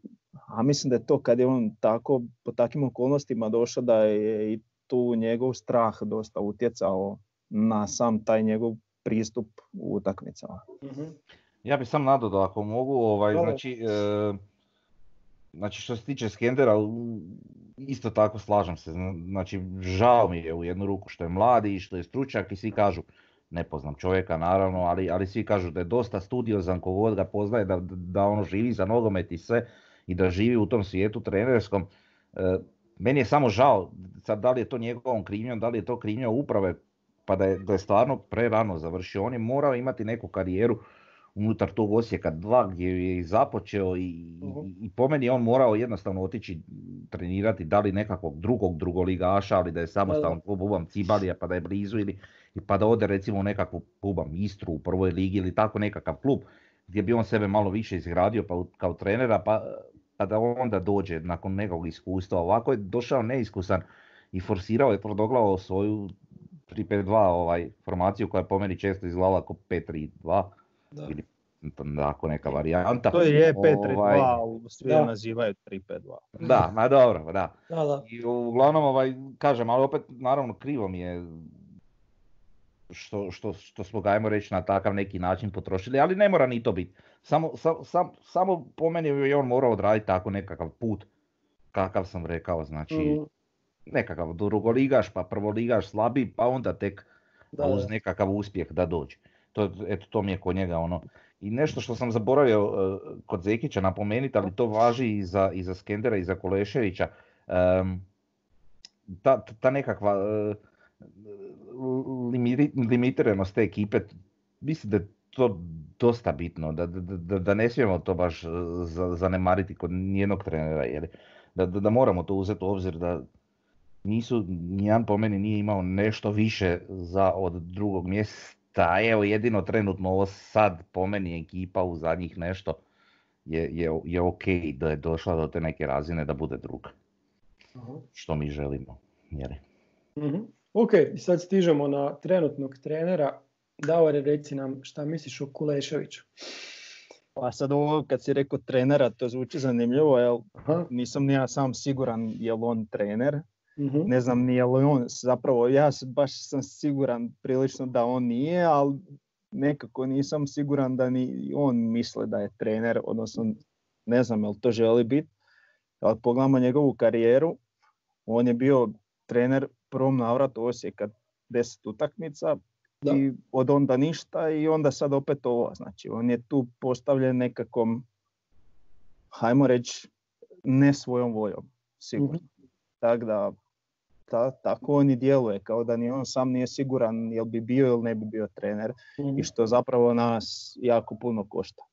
a mislim da je to kad je on tako po takvim okolnostima došao da je i tu njegov strah dosta utjecao na sam taj njegov pristup u utakmicama. Mhm. Ja bih sam nadodao ako mogu, ovaj, znači, e, znači što se tiče Skendera, isto tako slažem se, znači žao mi je u jednu ruku što je mladi i što je stručak i svi kažu, ne poznam čovjeka naravno, ali, ali svi kažu da je dosta studiozan kogod ga poznaje, da, da ono živi za nogomet i sve i da živi u tom svijetu trenerskom. E, meni je samo žao, sad da li je to njegovom krivnjom, da li je to krivnja uprave pa da je, da je stvarno prerano završio. On je morao imati neku karijeru unutar tog Osijeka 2 gdje je i započeo i, uh i po meni on morao jednostavno otići trenirati da li nekakvog drugog drugoligaša, ali da je samostalno klub Cibalija pa da je blizu ili pa da ode recimo u nekakvu Ubam Istru u prvoj ligi ili tako nekakav klub gdje bi on sebe malo više izgradio pa, kao trenera pa, pa da onda dođe nakon nekog iskustva. Ovako je došao neiskusan i forsirao je tvrdoglavo svoju 3-5-2 ovaj, formaciju koja je po meni često izgledala kao 5-3-2 ili tako neka varijanta. To je 5-3-2, ovaj, svi da. nazivaju 3-5-2. Da, ma dobro, da. da, da. I uglavnom, ovaj, kažem, ali opet naravno krivo mi je što, što, što smo ga, ajmo reći, na takav neki način potrošili, ali ne mora ni to biti. Samo, sam, sam, samo po meni je on morao odraditi tako nekakav put, kakav sam rekao, znači, mm nekakav drugoligaš, pa prvoligaš slabi, pa onda tek da, uz nekakav uspjeh da dođe. To, eto, to mi je kod njega ono. I nešto što sam zaboravio uh, kod Zekića napomenuti, ali to važi i za, i za Skendera i za Koleševića. Um, ta, ta nekakva uh, limitiranost te ekipe, mislim da je to dosta bitno, da, da, da ne smijemo to baš zanemariti kod nijednog trenera, jer da, da, moramo to uzeti u obzir da nisu, nijedan po meni nije imao nešto više za od drugog mjesta. Evo jedino trenutno ovo sad po meni ekipa u zadnjih nešto je, je, je ok da je došla do te neke razine da bude druga. Što mi želimo. Jer... Mhm. Ok, sad stižemo na trenutnog trenera. Davore, reci nam šta misliš o Kuleševiću. Pa sad ovo kad si rekao trenera, to zvuči zanimljivo, jel Aha. nisam ni ja sam siguran je li on trener. mhm. Ne znam ni je li on, zapravo ja baš sam siguran prilično da on nije, ali nekako nisam siguran da ni on misli da je trener, odnosno ne znam jel to želi biti. Ali pogledamo njegovu karijeru, on je bio trener prvom navratu Osijeka 10 utakmica Da. i od onda ništa i onda sad opet ovo. Znači on je tu postavljen nekakvom, hajmo reći, ne svojom voljom, sigurno. Tako da, ta, tako on i djeluje, kao da ni on sam nije siguran jel bi bio ili ne bi bio trener Mhm. i što zapravo nas jako puno košta.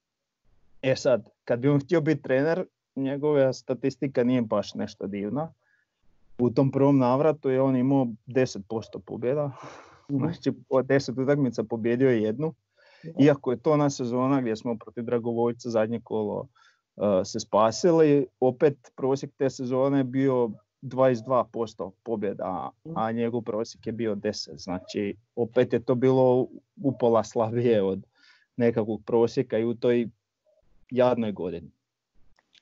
E sad, kad bi on htio biti trener, njegova statistika nije baš nešto divna. U tom prvom navratu je on imao 10% pobjeda, znači od 10 utakmica pobjedio je jednu. Iako je to ona sezona gdje smo protiv Dragovoljca zadnje kolo uh, se spasili, opet prosjek te sezone je bio 22% pobjeda, a njegov prosjek je bio 10. Znači, opet je to bilo upola slabije od nekakvog prosjeka i u toj jadnoj godini.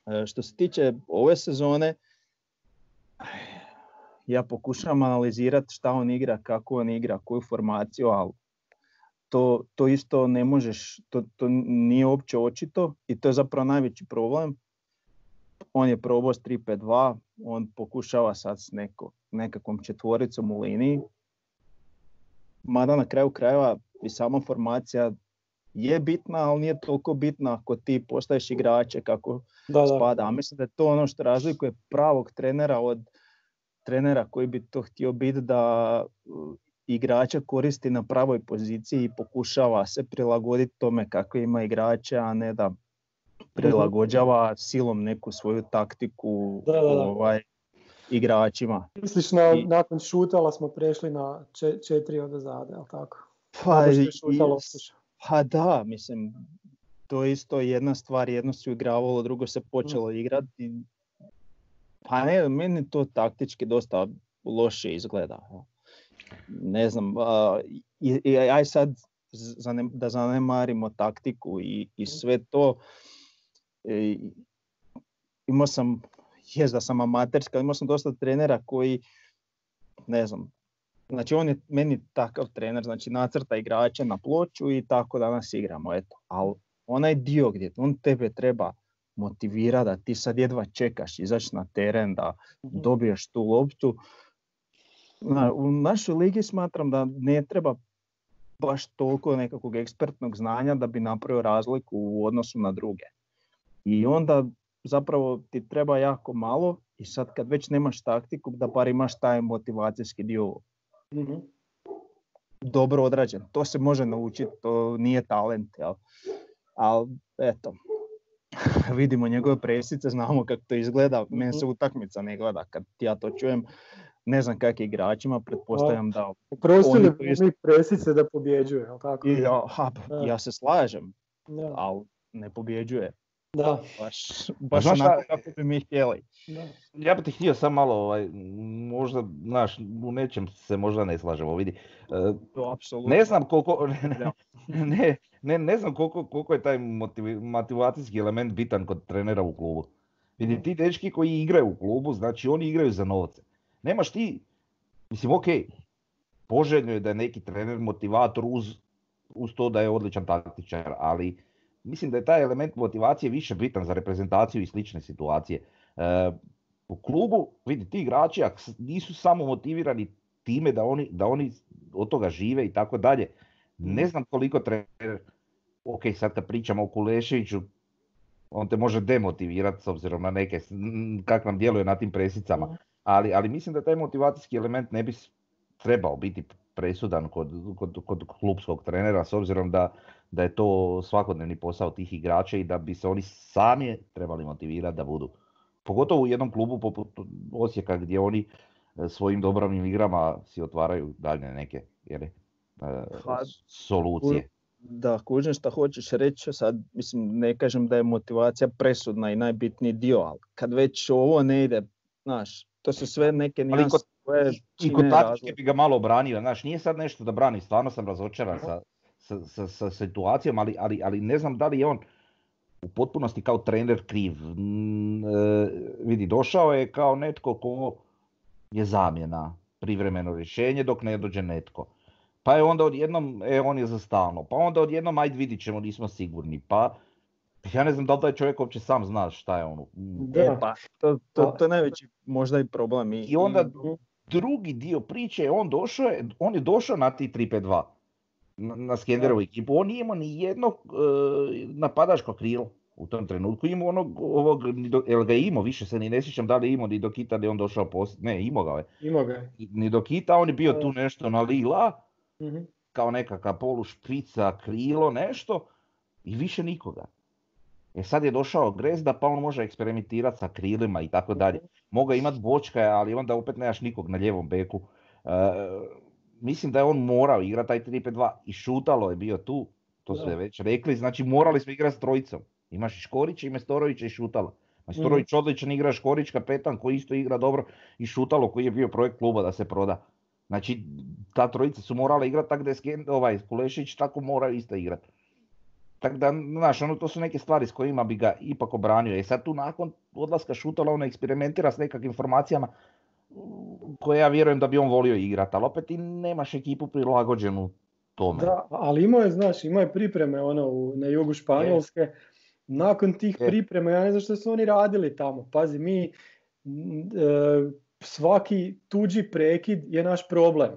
E, Što se tiče ove sezone, ja pokušavam analizirati šta on igra, kako on igra, koju formaciju, ali to, to isto ne možeš, to, to nije uopće očito i to je zapravo najveći problem. On je probao s 3-5-2, on pokušava sad s neko, nekakvom četvoricom u liniji. Mada na kraju krajeva i sama formacija je bitna, ali nije toliko bitna ako ti postaješ igrače kako Da, da. spada. A mislim da je to ono što razlikuje pravog trenera od trenera koji bi to htio biti da igrača koristi na pravoj poziciji i pokušava se prilagoditi tome kakve ima igrače, a ne da prilagođava silom neku svoju taktiku Da, da, da. Ovaj, igračima. Misliš, na, I- nakon šutala smo prešli na če, četiri od ozade, jel tako? Pa, i- šutalo otišao. Pa da, mislim, to je isto jedna stvar, jedno se igravalo, drugo se počelo igrati. Pa ne, meni to taktički dosta loše izgleda. Ne znam, i, i aj sad zanem- da zanemarimo taktiku i, i sve to. E, imao sam, jest da sam amaterska, imao sam dosta trenera koji, ne znam, Znači on je meni takav trener, znači nacrta igrača na ploču i tako danas igramo, eto. Ali onaj dio gdje on tebe treba motivira da ti sad jedva čekaš izaći na teren, da dobiješ tu loptu. Na- U našoj ligi smatram da ne treba baš toliko nekakvog ekspertnog znanja da bi napravio razliku u odnosu na druge. I onda zapravo ti treba jako malo i sad kad već nemaš taktiku da bar imaš taj motivacijski dio Mhm. dobro odrađen. To se može naučiti, to nije talent, jel? Ali eto, vidimo njegove presice, znamo kako to izgleda, meni se utakmica ne gleda kad ja to čujem. Ne znam kak je igračima, pretpostavljam da... Oprostili isto- mi presice da pobjeđuje, jel tako? I, ja, ha, ja se slažem, Da, ali ne pobjeđuje. Da, Baš, baš znaš onako kako bi mi htjeli. da. Ja bih ti htio sam malo, ovaj, možda, znaš, u nečem se možda ne slažemo, vidi. E, To apsolutno. Ne znam koliko, ne, ne, ne, ne znam koliko, koliko je taj motiv- motivacijski element bitan kod trenera u klubu. Vidi, ti dečki koji igraju u klubu, znači oni igraju za novce. Nemaš ti, mislim, ok, poželjno je da je neki trener motivator uz, uz to da je odličan taktičar, ali mislim da je taj element motivacije više bitan za reprezentaciju i slične situacije. E, u klubu, vidi, ti igrači ako s- nisu samo motivirani time da oni, da oni od toga žive i tako dalje, ne znam koliko trener, ok, sad kad pričamo o Kuleševiću, on te može demotivirati s obzirom na neke, kak nam djeluje na tim presicama, ali, ali mislim da taj motivacijski element ne bi trebao biti presudan kod, kod, kod klubskog trenera s obzirom da, da je to svakodnevni posao tih igrača i da bi se oni sami trebali motivirati da budu. Pogotovo u jednom klubu poput Osijeka gdje oni e, svojim dobrovnim igrama si otvaraju dalje neke jeli, e, Pa, solucije. Da, kužim šta hoćeš reći, sad mislim ne kažem da je motivacija presudna i najbitniji dio, ali kad već ovo ne ide, znaš, to su sve neke nijanse kod- i kod taktike bi ga malo branio, znaš, nije sad nešto da brani, stvarno sam razočaran sa, sa, sa, sa situacijom, ali, ali, ali ne znam da li je on u potpunosti kao trener kriv. Mm, e, vidi, došao je kao netko ko je zamjena, privremeno rješenje dok ne dođe netko. Pa je onda odjednom, e, on je za stalno. Pa onda odjednom, ajde vidit ćemo, nismo sigurni. Pa, ja ne znam da li taj čovjek uopće sam zna šta je ono. Da, pa, to, to, to je najveći možda i problem. I, I onda drugi dio priče, on, došao je, on je došao na ti 3-5-2 na Skenderovu ekipu. On nije imao ni jednog e, napadačko krilo u tom trenutku. Imao onog, ovog, jel ga imao, više se ni ne sjećam da li je imao ni do Kita da je on došao poslije. Ne, imao ga je. Imao ga je. Ni do Kita, on je bio tu nešto na lila, mm kao nekakav polu špica, krilo, nešto. I više nikoga. E sad je došao Grezda pa on može eksperimentirati sa krilima i tako dalje. Mhm. Moga imat bočka, ali onda opet nemaš nikog na ljevom beku. E, mislim da je on morao igrati taj 3-5-2 i šutalo je bio tu, to su već rekli, znači morali smo igrati s trojicom. Imaš i Škorića, i Mestorovića i Šutala. Mestorović mm. odličan igra, Škorić kapetan koji isto igra dobro i Šutalo koji je bio projekt kluba da se proda. Znači ta trojica su morala igrati tako da je ovaj, Kulešić tako mora isto igrati. Tako da, znaš, ono, to su neke stvari s kojima bi ga ipak obranio. I e sad tu nakon odlaska Šutala on eksperimentira s nekakvim informacijama koje ja vjerujem da bi on volio igrati, ali opet i nemaš ekipu prilagođenu tome. Da, ali imao je, znaš, imao je pripreme ono, na jugu Španjolske. Nakon tih priprema, ja ne znam što su oni radili tamo. Pazi, mi, e, svaki tuđi prekid je naš problem.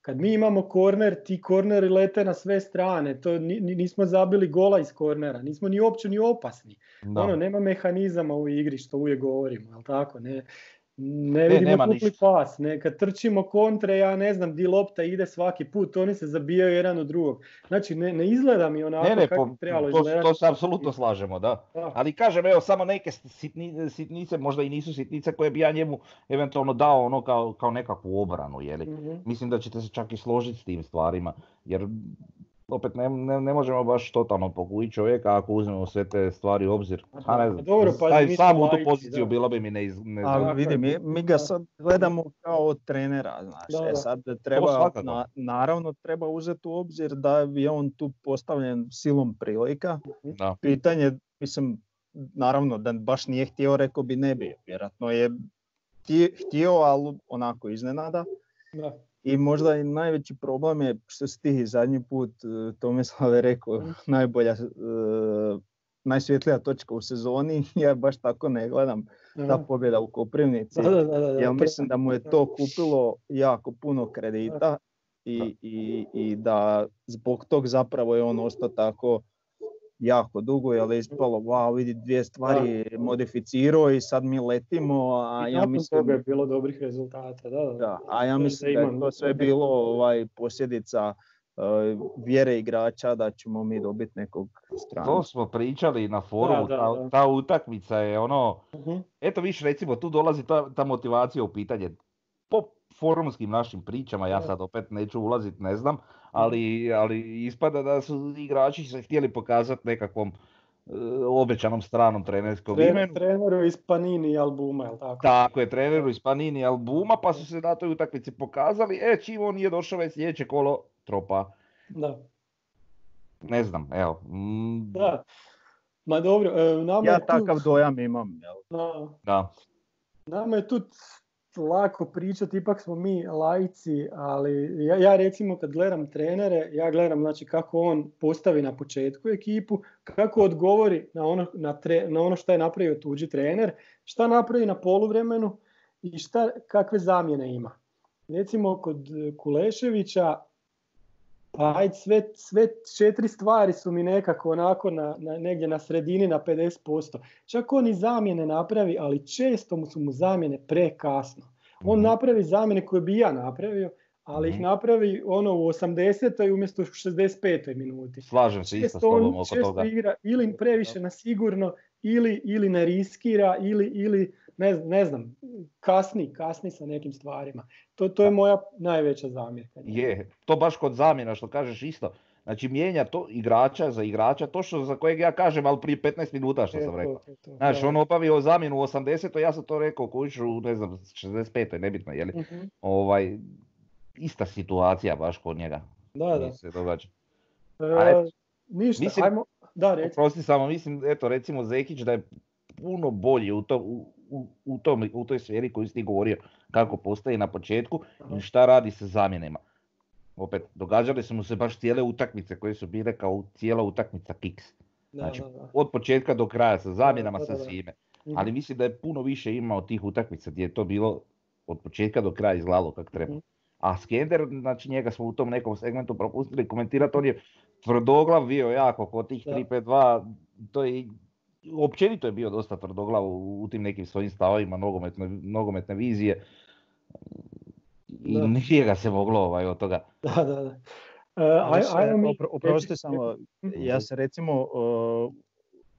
Kad mi imamo korner, ti korneri lete na sve strane. To nismo zabili gola iz kornera, nismo ni uopće ni opasni. Ono, nema mehanizama u igri što uvijek govorimo, jel tako? Ne, ne vidimo kupli pas, ne, kad trčimo kontre, ja ne znam di lopta ide svaki put, oni se zabijaju jedan od drugog. Znači ne, ne izgleda mi onako ne, ne, kako po, trebalo to, izgledati. To se apsolutno slažemo, da. Ali kažem, evo samo neke sitnice, možda i nisu sitnice koje bi ja njemu eventualno dao ono kao, kao nekakvu obranu, jeli. mm Mislim da ćete se čak i složiti s tim stvarima, jer opet ne, ne, ne možemo baš totalno pokući čovjeka ako uzmemo sve te stvari u obzir. A ne znam, Dobro, pa sam u tu poziciju bilo bi mi ne, iz, ne Ali vidi, mi, mi ga sad gledamo kao trenera, znaš, e sad treba, na, naravno treba uzeti u obzir da je on tu postavljen silom prilika. Da. Pitanje, mislim, naravno da baš nije htio, rekao bi ne bi, vjerojatno je htio, ali onako iznenada. Da. I možda i najveći problem je što si ti zadnji put e, Tomislav je rekao mhm. najbolja, e, najsvjetlija točka u sezoni, ja baš tako ne gledam ta pobjeda u Koprivnici. ja mislim da mu je to kupilo jako puno kredita i, i, i da zbog tog zapravo je on ostao tako jako dugo, jer je ispalo, wow, vidi dvije stvari da. modificirao i sad mi letimo, a I ja mislim... toga je bilo dobrih rezultata, da, da. da a ja mislim da je to sve bilo ovaj, posljedica uh, vjere igrača da ćemo mi dobiti nekog strana. To smo pričali na forumu, ta, ta, utakmica je ono, uh eto više recimo tu dolazi ta, ta motivacija u pitanje. Forumskim našim pričama, ja sad opet neću ulaziti, ne znam, ali, ali ispada da su igrači se htjeli pokazati nekakvom uh, obećanom stranom trenerskog imenu. Treneru iz Panini albuma, jel tako? Tako je, treneru iz Panini albuma, pa su se na toj utakmici pokazali, e, čim on nije došao već sljedeće kolo tropa. Da. Ne znam, evo. Mm. Da. Ma dobro, e, nama Ja takav dojam imam, jel? Da. da. Nama je tu lako pričati, ipak smo mi lajci, ali ja, ja recimo kad gledam trenere, ja gledam znači kako on postavi na početku ekipu, kako odgovori na ono, na, tre, na ono što je napravio tuđi trener, šta napravi na poluvremenu i šta, kakve zamjene ima. Recimo kod Kuleševića pa ajde, sve, sve četiri stvari su mi nekako onako na, na, negdje na sredini na 50%. Čak on i zamjene napravi, ali često mu su mu zamjene prekasno. On mhm. napravi zamjene koje bi ja napravio, ali ih mhm. napravi ono u 80. umjesto u 65. minuti. Slažem se isto s tobom oko toga. igra ili previše na sigurno, ili, ili ne riskira, ili, ili ne, ne znam, kasni, kasni sa nekim stvarima. To, to je moja najveća zamjerka. Je, to baš kod zamjena što kažeš isto. Znači mijenja to igrača za igrača, to što za kojeg ja kažem, ali prije 15 minuta što E, sam rekao. to, to, Znaš, da. on obavio zamjenu u 80. ja sam to rekao kuću u ne znam, 65. nebitno, je li? Mhm. Ovaj, ista situacija baš kod njega. Da, da. se događa. E, ništa, mislim- ajmo, da, reci. Prosti samo, mislim, eto, recimo Zekić da je puno bolji u, to, u, u, u, tom, u toj sferi koju si ti govorio, kako postaje na početku i šta radi sa zamjenama. Opet, događale su mu se baš cijele utakmice koje su bile kao cijela utakmica kiks. Da, znači, da, da. Od početka do kraja sa zamjenama, da, sa da, da. svime. Mhm. Ali mislim da je puno više imao tih utakmica gdje je to bilo od početka do kraja izgledalo kako treba. Mhm. A Skender, znači njega smo u tom nekom segmentu propustili komentirati, on je tvrdoglav bio jako kod tih Da. 3-5-2, to je općenito je bio dosta tvrdoglav u, u tim nekim svojim stavovima nogometne, nogometne vizije. I Da. nije ga se moglo ovaj, od toga. Da, da, da. E, aj, Znaš, ajmo mi... opro- oprosti reci- samo, Mhm. ja se recimo uh,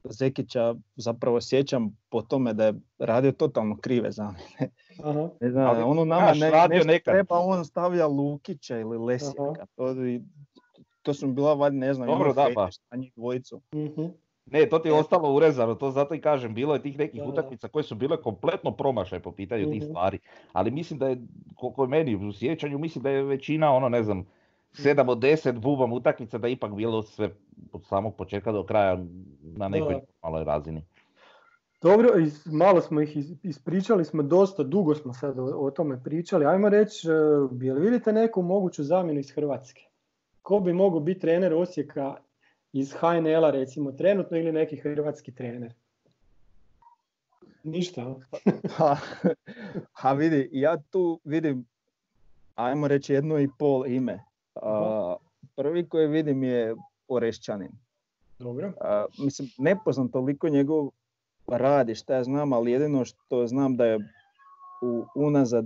Zekića zapravo sjećam po tome da je radio totalno krive zamjene. Aha. Ne znam, Ali, ono nama ne, radio nešto nekad. treba, on stavlja Lukića ili Lesijaka. To, to su mi bila valjda, ne znam, Dobro, ono da, pa. na njih dvojicu. Mhm. Ne, to ti je ostalo urezano, to zato i kažem, bilo je tih nekih utakmica koje su bile kompletno promašaj po pitanju tih Mhm. stvari. Ali mislim da je, koliko je meni u sjećanju, mislim da je većina, ono ne znam, 7 od 10 bubam utakmica da je ipak bilo sve od samog početka do kraja na nekoj maloj razini. Dobro, malo smo ih is- ispričali, smo dosta dugo smo sad o, o tome pričali. Ajmo reći, e, jel vidite neku moguću zamjenu iz Hrvatske? Ko bi mogao biti trener Osijeka iz HNL-a recimo trenutno ili neki hrvatski trener? Ništa? Ha, ha vidi, ja tu vidim, ajmo reći jedno i pol ime. A, prvi koji vidim je Orešćanin. Dobro. A, mislim, ne poznam toliko njegov rad i šta ja znam, ali jedino što znam da je u, unazad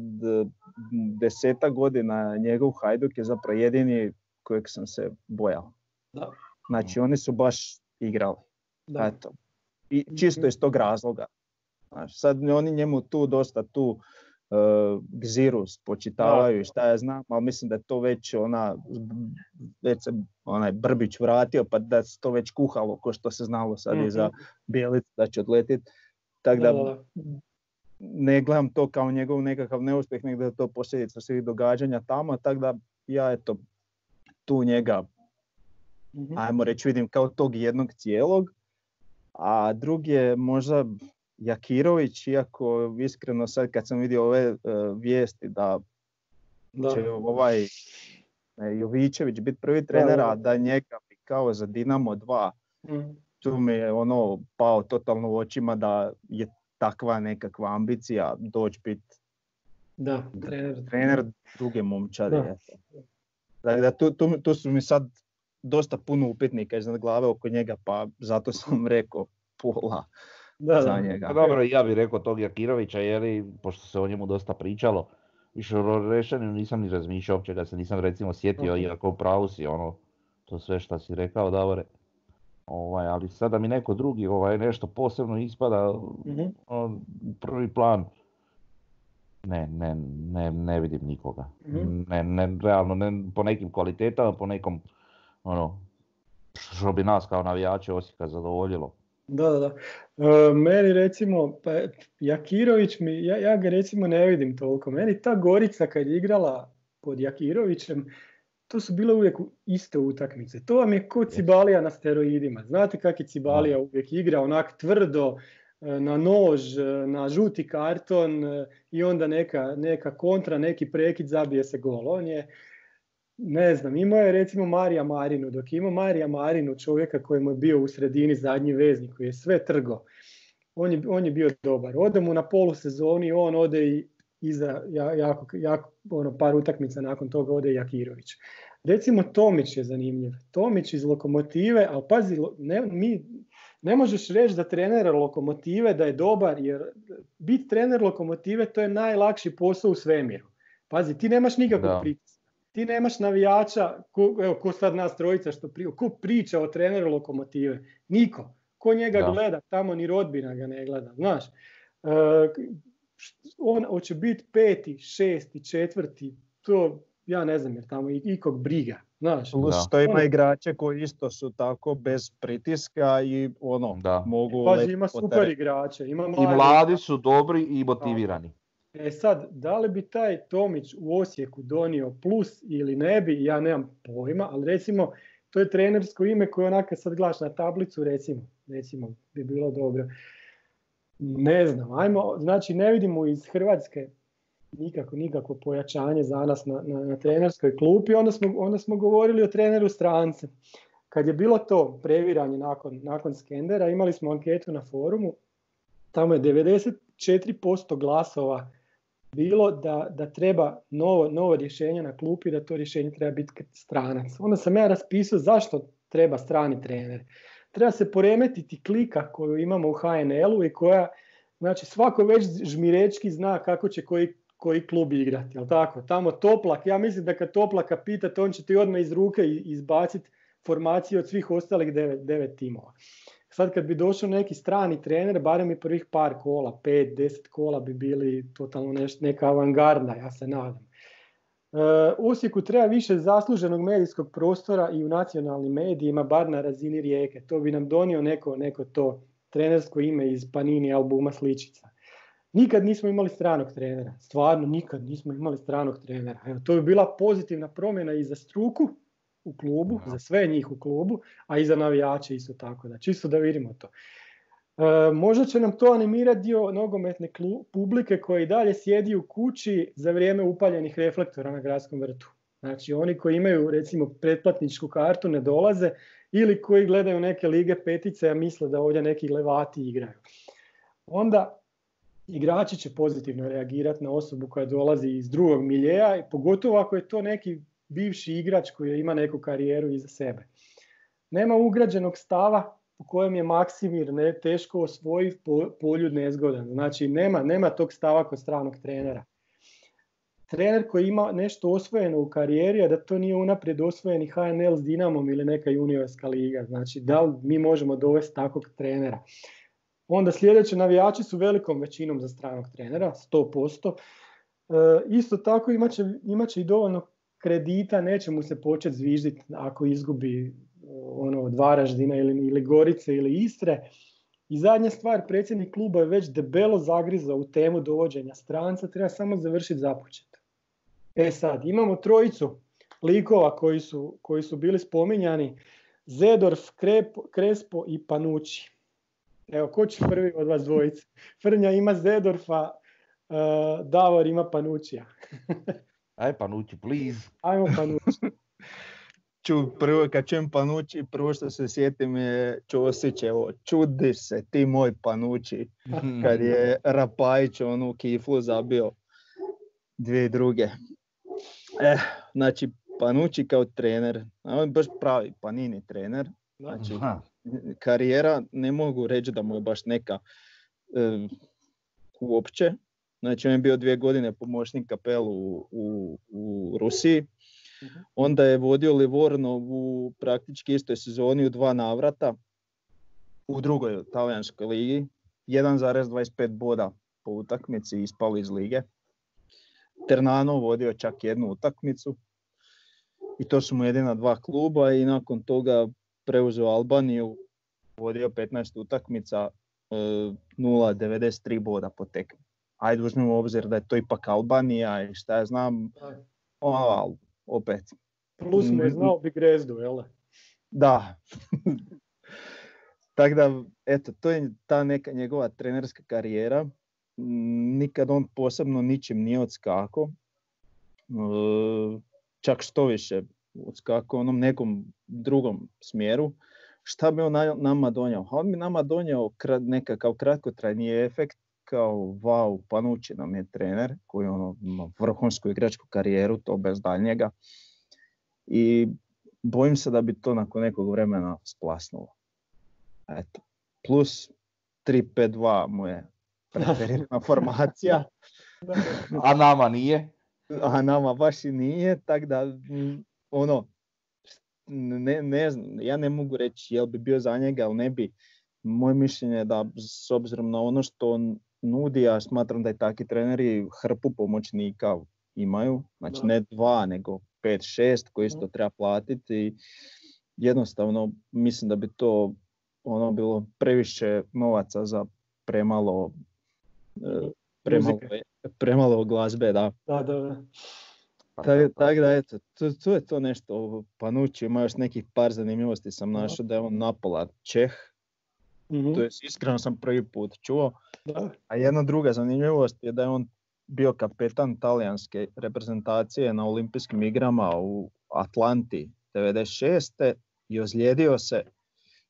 deseta godina njegov Hajduk je zapravo jedini kojeg sam se bojao. Da. Znači oni su baš igrali. Da. Eto. I čisto iz tog razloga. Znaš, sad oni njemu tu dosta tu uh, gziru spočitavaju i šta ja znam, ali mislim da je to već ona, već se onaj Brbić vratio pa da se to već kuhalo ko što se znalo sad i za Mhm. Bijelic da će odletiti. Tako Da, da, da, da. ne gledam to kao njegov nekakav neuspjeh, nego da je to posljedica svih događanja tamo, tako da ja eto tu njega Mhm. ajmo reći vidim kao tog jednog cijelog, a drugi je možda Jakirović, iako iskreno sad kad sam vidio ove e, vijesti da Da. će ovaj e, Jovićević biti prvi trener, da. a da njega bi kao za Dinamo 2, Mhm. tu mi je ono pao totalno u očima da je takva nekakva ambicija doći biti Da, trener. trener druge momčadi. Da. Dakle, da tu, tu, tu su mi sad dosta puno upitnika iznad glave oko njega, pa zato sam rekao pola Da, za da. njega. Pa dobro, ja bih rekao tog Jakirovića, jer i, pošto se o njemu dosta pričalo, više o Rešaninu nisam ni razmišljao, uopće ga se nisam recimo sjetio, Ok. iako pravu si ono, to sve što si rekao, Davore. Ovaj, ali sada mi neko drugi ovaj, nešto posebno ispada ono, u prvi plan. Ne, ne, ne, ne vidim nikoga. Mhm. Ne, ne, realno, ne po nekim kvalitetama, po nekom, ono, što bi nas kao navijače Osijeka zadovoljilo. Da, da, da. E, meni recimo, pa Jakirović, mi, ja, ja ga recimo ne vidim toliko. Meni ta Gorica kad je igrala pod Jakirovićem, to su bile uvijek iste utakmice. To vam je ko Cibalija na steroidima. Znate kak je Cibalija uvijek igra, onak tvrdo, e, na nož, e, na žuti karton e, i onda neka, neka kontra, neki prekid, zabije se gol. On je, ne znam, imao je recimo Marija Marinu, dok je imao Marija Marinu, čovjeka koji mu je bio u sredini zadnji veznik, koji je sve trgo, on je, on je bio dobar. Ode mu na polusezoni, on ode i iza ja- jako, jako, ono, par utakmica nakon toga ode Jakirović. Recimo Tomić je zanimljiv. Tomić iz Lokomotive, ali pazi, ne, mi, ne možeš reći da trener Lokomotive da je dobar, jer biti trener Lokomotive to je najlakši posao u svemiru. Pazi, ti nemaš nikakvog pritiska. Ti nemaš navijača, ko, evo, ko sad nas trojica što pri, ko priča o treneru Lokomotive? Niko. Ko njega Da. gleda, tamo ni rodbina ga ne gleda, znaš. E, št- on hoće biti peti, šesti, četvrti, to ja ne znam jer tamo ikog briga. Znaš, Plus Da. što ima Ono- igrače koji isto su tako bez pritiska i ono, Da. mogu pazi letiti ima super igrače, ima I mladi su dobri i motivirani. E sad, da li bi taj Tomić u Osijeku donio plus ili ne bi, ja nemam pojma, ali recimo to je trenersko ime koje onako sad gledaš na tablicu, recimo, recimo bi bilo dobro. Ne znam, ajmo, znači ne vidimo iz Hrvatske nikako, nikakvo pojačanje za nas na, na, na trenerskoj klupi, onda smo, onda smo govorili o treneru strance. Kad je bilo to previranje nakon, nakon Skendera, imali smo anketu na forumu, tamo je 94% glasova bilo da, da treba novo, novo rješenje na klupi, da to rješenje treba biti stranac. Onda sam ja raspisao zašto treba strani trener. Treba se poremetiti klika koju imamo u HNL-u i koja, znači svako već žmirečki zna kako će koji, koji klub igrati, jel tako? Tamo Toplak, ja mislim da kad Toplaka pitate, on će ti odmah iz ruke izbaciti formaciju od svih ostalih devet, devet timova. Sad kad bi došao neki strani trener, barem i prvih par kola, 5, 10 kola bi bili totalno neš, neka avangardna, ja se nadam. Uh, Osijeku treba više zasluženog medijskog prostora i u nacionalnim medijima, bar na razini rijeke. To bi nam donio neko, neko to trenersko ime iz Panini albuma Sličica. Nikad nismo imali stranog trenera, stvarno nikad nismo imali stranog trenera. Evo, to bi bila pozitivna promjena i za struku, u klubu, za sve njih u klubu, a i za navijače isto tako, da čisto da vidimo to. E, možda će nam to animirati dio nogometne klu, publike koji dalje sjedi u kući za vrijeme upaljenih reflektora na gradskom vrtu. Znači oni koji imaju recimo pretplatničku kartu ne dolaze ili koji gledaju neke lige petice a misle da ovdje neki levati igraju. Onda igrači će pozitivno reagirati na osobu koja dolazi iz drugog miljeja pogotovo ako je to neki bivši igrač koji ima neku karijeru iza sebe. Nema ugrađenog stava u kojem je Maksimir ne, teško osvojiv poljud nezgodan. Znači nema, nema tog stava kod stranog trenera. Trener koji ima nešto osvojeno u karijeri, a da to nije unaprijed osvojeni HNL s Dinamom ili neka juniorska liga. Znači da li mi možemo dovesti takvog trenera. Onda sljedeće navijači su velikom većinom za stranog trenera, 100%. E, isto tako imat će i dovoljno kredita, neće mu se početi zvižditi ako izgubi ono od Varaždina ili, ili Gorice ili Istre. I zadnja stvar, predsjednik kluba je već debelo zagrizao u temu dovođenja stranca, treba samo završiti započet. E sad, imamo trojicu likova koji su, koji su bili spominjani, Zedorf, Krep, Krespo i Panući. Evo, ko će prvi od vas dvojice? Frnja ima Zedorfa, uh, Davor ima Panućija. Aj Panući, please. Ajmo Panući. Ču, prvo kad čujem Panući, prvo što se sjetim je Ćosić, evo, čudi se ti moj Panući, kad je Rapajić onu kiflu zabio dvije druge. Eh, znači, Panući kao trener, on je baš pravi Panini trener, znači Aha. karijera ne mogu reći da mu je baš neka e, uopće. Znači on je bio dvije godine pomoćnik kapelu u, u, u Rusiji. Onda je vodio Livorno u praktički istoj sezoni u dva navrata u drugoj talijanskoj ligi. 1,25 boda po utakmici ispali iz lige. Ternano vodio čak jednu utakmicu. I to su mu jedina dva kluba i nakon toga preuzeo Albaniju, vodio 15 utakmica, e, 0,93 boda po tekmi. Ajde uzmimo u obzir da je to ipak Albanija i šta ja znam, ali opet. Plus mu je znao bi grezdu, jel? Da. Tako da, eto, to je ta neka njegova trenerska karijera. Nikad on posebno ničim nije odskako. E, čak što više odskako onom nekom drugom smjeru. Šta bi on nama donio? On bi nama donio nekakav kratkotrajni efekt kao wow, Panući nam je trener koji ono, ima vrhunsku igračku karijeru, to bez daljnjega. I bojim se da bi to nakon nekog vremena splasnulo. Eto. Plus 3-5-2 mu je preferirana formacija. A nama nije? A nama baš i nije, tako da ono, ne, ne znam, ja ne mogu reći jel bi bio za njega ili ne bi. Moje mišljenje je da s obzirom na ono što on nudi, ja smatram da je takvi treneri hrpu pomoćnika imaju, znači ne dva nego pet, šest koji isto treba platiti i jednostavno mislim da bi to ono bilo previše novaca za premalo e, premalo, premalo glazbe, da. Da, da, da. Pa tako tak da, eto, to, to je to nešto. Panući ima još nekih par zanimljivosti sam našao da je on napola Čeh. Mhm. To je iskreno sam prvi put čuo. Da. A jedna druga zanimljivost je da je on bio kapetan talijanske reprezentacije na olimpijskim igrama u Atlanti 96. i ozlijedio se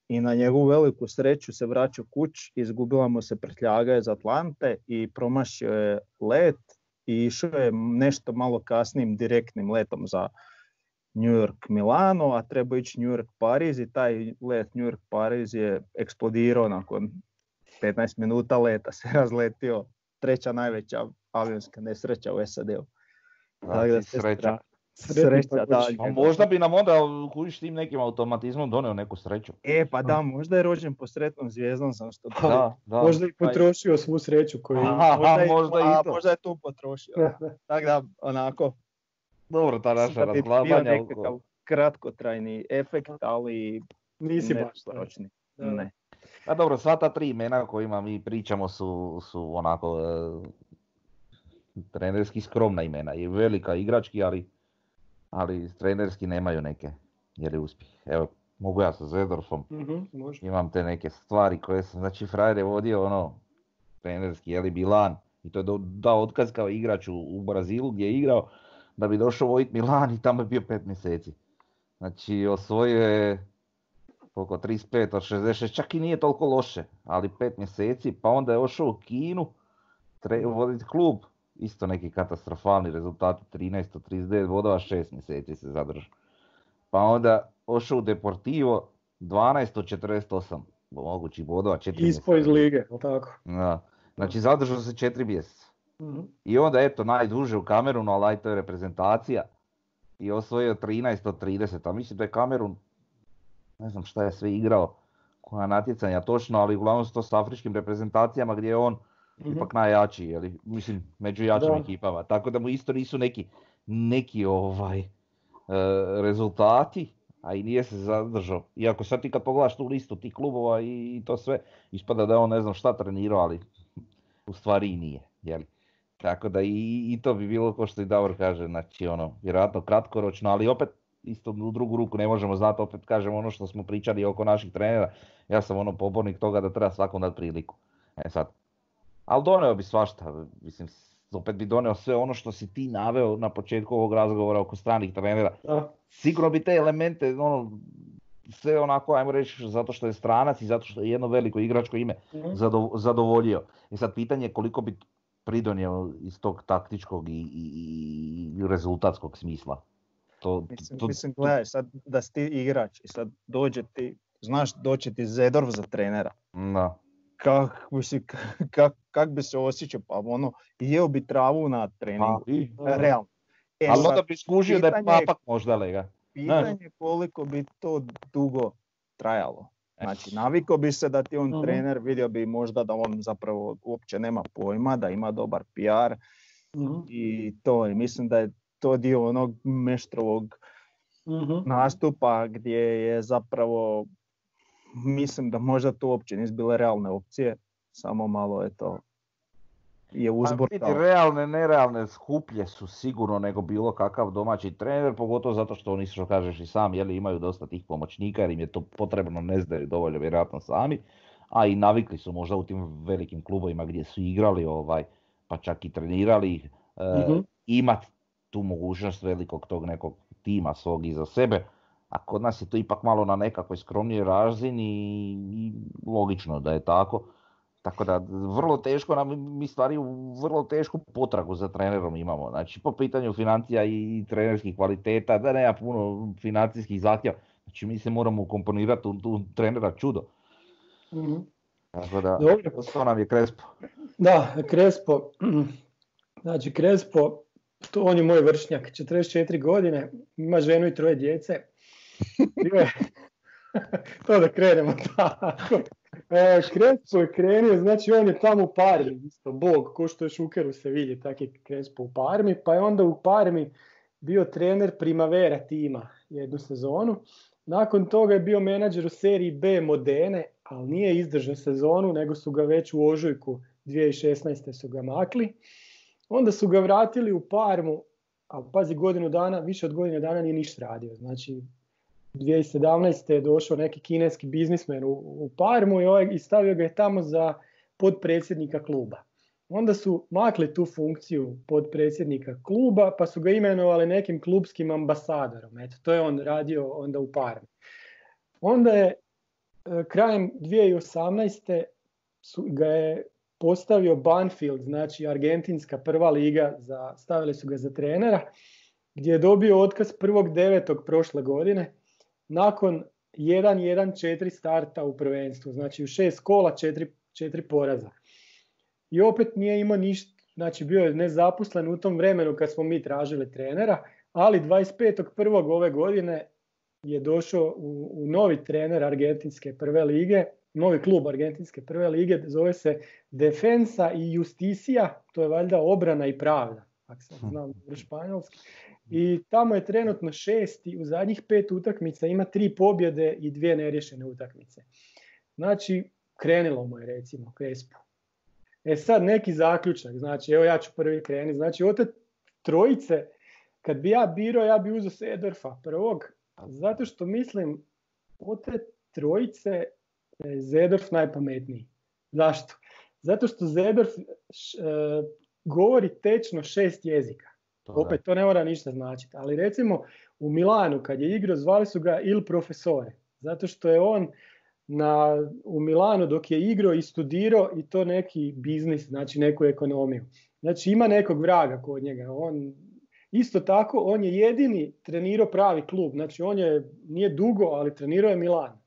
i na njegovu veliku sreću se vraćao kuć, izgubila mu se prtljaga iz Atlante i promašio je let i išao je nešto malo kasnijim direktnim letom za New York Milano, a trebao ići New York Pariz i taj let New York Pariz je eksplodirao nakon 15 minuta leta se razletio treća najveća avionska nesreća u SAD-u. Tako da se sreća. Sreća, pa da. Pa možda bi nam onda kužiš tim nekim automatizmom donio neku sreću. E, pa da, možda je rođen po sretnom zvijezdom, sam što Pa, Da, da. Možda i potrošio svu sreću koju ima. Aha, možda, i, možda i a, to. možda je tu potrošio. Tako da, onako, Dobro, ta naša da bi bio razglabanja. nekakav kratkotrajni efekt, ali Nisi ne baš. Da. Ne. A dobro, sva ta tri imena o kojima mi pričamo su, su onako e, trenerski skromna imena i velika igrački, ali, ali trenerski nemaju neke jer je uspjeh. Evo, mogu ja sa Zedorfom, Mhm, može. imam te neke stvari koje sam, znači frajer je vodio ono trenerski, je li Milan i to je dao otkaz kao igrač u, u Brazilu gdje je igrao da bi došao voditi Milan i tamo je bio pet mjeseci. Znači osvojio je koliko 35 od 66, čak i nije toliko loše, ali pet mjeseci, pa onda je ošao u Kinu tre, voditi klub, isto neki katastrofalni rezultati, 13 od 39 bodova, 6 mjeseci se zadržao. Pa onda ošao u Deportivo, 12 od 48 mogućih bodova, 4 Ispo iz lige, tako? Da. Znači zadržao se 4 mjeseca. Mhm. I onda eto najduže u Kamerunu, ali aj to je reprezentacija. I osvojio 13 od 30, a mislim da je Kamerun, ne znam šta je sve igrao, koja natjecanja točno, ali uglavnom su to s afričkim reprezentacijama gdje je on Mhm. ipak najjači, jeli, mislim među jačim Da. ekipama. Tako da mu isto nisu neki, neki ovaj, e, rezultati, a i nije se zadržao. Iako sad ti kad pogledaš tu listu tih klubova i, i to sve, ispada da je on ne znam šta trenirao, ali u stvari i nije. Jeli. Tako da i, i to bi bilo kao što i Davor kaže, znači ono, vjerojatno kratkoročno, ali opet isto u drugu ruku ne možemo znati, opet kažem ono što smo pričali oko naših trenera, ja sam ono pobornik toga da treba svakom dati priliku. E sad, ali doneo bi svašta, mislim, opet bi doneo sve ono što si ti naveo na početku ovog razgovora oko stranih trenera. Sigurno bi te elemente, ono, sve onako, ajmo reći, zato što je stranac i zato što je jedno veliko igračko ime, Mhm. zado- zadovoljio. I sad pitanje je koliko bi pridonio iz tog taktičkog i, i, i rezultatskog smisla. To, Mislim, to- mislim to- gledaj, sad da si ti igrač i sad dođe ti, znaš, doće ti Zedorf za trenera. da. Kak, mislim, kak, kak bi se osjećao, pa ono, jeo bi travu na treningu, Pa, realno. E, ali sad, onda bi skužio da je papak možda lega. pitanje je koliko bi to dugo trajalo. Znači, naviko bi se da ti on Mhm. trener, vidio bi možda da on zapravo uopće nema pojma, da ima dobar PR Mhm. i to. I mislim da je to dio onog Meštrovog Mhm. nastupa gdje je zapravo, mislim da možda to uopće nisu bile realne opcije, samo malo je to je Pa vidi, uzburkalo. realne, nerealne skuplje su sigurno nego bilo kakav domaći trener, pogotovo zato što oni što kažeš i sam, jeli, imaju dosta tih pomoćnika jer im je to potrebno, ne znaju dovoljno vjerojatno sami, a i navikli su možda u tim velikim klubovima gdje su igrali, ovaj, pa čak i trenirali, e, Mhm. imat tu mogućnost velikog tog nekog tima svog iza sebe, a kod nas je to ipak malo na nekakvoj skromnijoj razini i, i logično da je tako. Tako da vrlo teško nam, mi stvari u vrlo tešku potragu za trenerom imamo. Znači po pitanju financija i trenerskih kvaliteta, da nema puno financijskih zahtjeva. Znači mi se moramo ukomponirati u tu trenera čudo. Mhm. Tako da Dobro. to nam je Krespo. Da, Krespo, znači Krespo, to on je moj vršnjak, 44 godine, ima ženu i troje djece. To da krenemo tako. E, Krespo je krenio, znači on je tamo u Parmi, isto bog, ko što je Šukeru se vidi, tak je Krespo u Parmi, pa je onda u Parmi bio trener Primavera tima jednu sezonu. Nakon toga je bio menadžer u seriji B Modene, ali nije izdržao sezonu, nego su ga već u ožujku 2016. su ga makli. Onda su ga vratili u Parmu, a pazi godinu dana, više od godine dana nije ništa radio. Znači 2017. je došao neki kineski biznismen u, u Parmu i, ovaj, i stavio ga je tamo za podpredsjednika kluba. Onda su makli tu funkciju podpredsjednika kluba pa su ga imenovali nekim klubskim ambasadorom. Eto, to je on radio onda u Parmi. Onda je e, krajem 2018. Su, ga je postavio Banfield, znači argentinska prva liga, za, stavili su ga za trenera, gdje je dobio otkaz 1.9. prošle godine, nakon 1-1-4 starta u prvenstvu, znači u šest kola četiri, četiri poraza. I opet nije imao ništa, znači bio je nezaposlen u tom vremenu kad smo mi tražili trenera, ali 25.1. ove godine je došao u, u novi trener Argentinske prve lige, novi klub Argentinske prve lige, zove se Defensa i Justicija, to je valjda obrana i pravda, ako sam znam španjolski. I tamo je trenutno šesti, u zadnjih pet utakmica ima tri pobjede i dvije neriješene utakmice. Znači, krenilo mu je recimo Krespo. E sad neki zaključak, znači evo ja ću prvi krenuti, znači od te trojice, kad bi ja birao, ja bi uzeo Sedorfa prvog, zato što mislim od te trojice je Zedorf najpametniji. Zašto? Zato što Zedorf e, govori tečno šest jezika. Opet to ne mora ništa značiti, ali recimo u Milanu kad je igrao zvali su ga Il Profesore, zato što je on na, u Milanu dok je igrao i studirao i to neki biznis, znači neku ekonomiju. Znači ima nekog vraga kod njega. On, isto tako, on je jedini trenirao pravi klub. Znači on je, nije dugo, ali trenirao je Milan.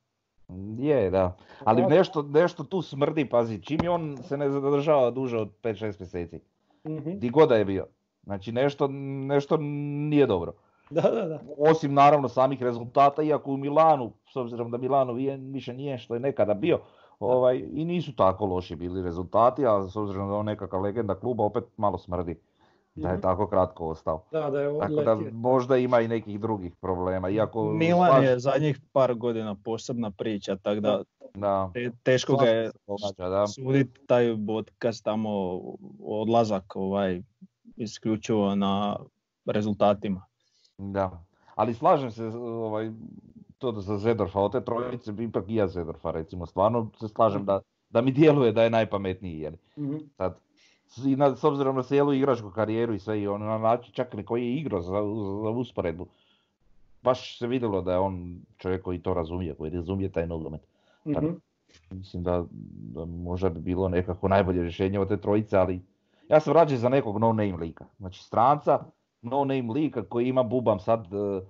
Je, da. Ali nešto, nešto tu smrdi, pazi, čim je on se ne zadržava duže od 5-6 mjeseci. Mm Di god da je bio. Znači nešto, nešto nije dobro. Da, da, da. Osim naravno samih rezultata, iako u Milanu, s obzirom da Milano više nije što je nekada bio, ovaj, i nisu tako loši bili rezultati, a s obzirom da je on nekakva legenda kluba, opet malo smrdi da je mhm. tako kratko ostao. Da, da je tako da možda ima i nekih drugih problema. Iako Milan je zadnjih par godina posebna priča, tako da, da. teško ga je suditi taj podcast tamo odlazak ovaj, isključivo na rezultatima. Da, ali slažem se ovaj, to da za Zedorfa, od te trojice ipak i ja Zedorfa recimo, stvarno se slažem da, da mi djeluje da je najpametniji. Jer. mm Sad, i na, s obzirom na cijelu igračku karijeru i sve i on na način čak i koji je igrao za, za usporedbu, baš se vidjelo da je on čovjek koji to razumije, koji razumije taj nogomet. Mm Mislim da, da možda bi bilo nekako najbolje rješenje od te trojice, ali ja sam rađen za nekog no name lika. Znači stranca, no name lika koji ima bubam sad uh,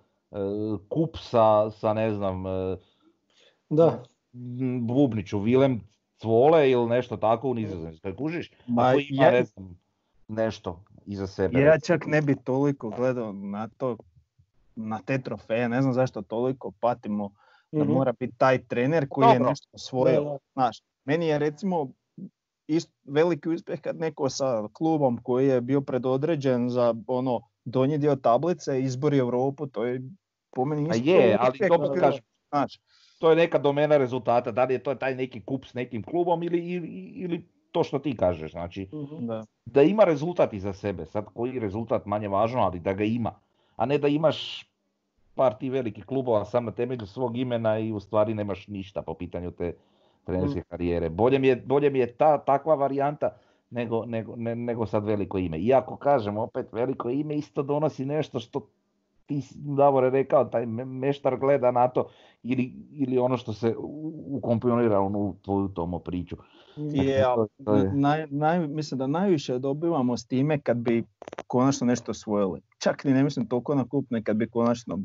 kup sa, sa ne znam uh, da. Bubniću, Vilem Cvole ili nešto tako u Nizozemskoj, kužiš? Ma, koji ima ja, ne znam, nešto iza sebe. Ja čak ne bi toliko gledao na to, na te trofeje, ne znam zašto toliko patimo da mora biti taj trener koji je nešto osvojio. Znaš, meni je recimo ist, veliki uspjeh kad neko sa klubom koji je bio predodređen za ono donji dio tablice izbori Europu, to je po meni isto. A je, ali to kažem, znači, to je neka domena rezultata, da li je to taj neki kup s nekim klubom ili, ili, ili to što ti kažeš, znači da. da ima rezultat iza sebe, sad koji rezultat manje važno, ali da ga ima, a ne da imaš par ti velikih klubova sam na temelju svog imena i u stvari nemaš ništa po pitanju te trenerske mm. karijere. Bolje mi je, bolje mi je ta takva varijanta nego, nego, ne, nego sad veliko ime. Iako kažem opet veliko ime isto donosi nešto što ti Davore rekao, taj meštar gleda na to ili, ili ono što se ukomponira u tvoju tomo priču. Je, naj, naj, mislim da najviše dobivamo s time kad bi konačno nešto osvojili. Čak ni ne mislim toliko na kupne kad bi konačno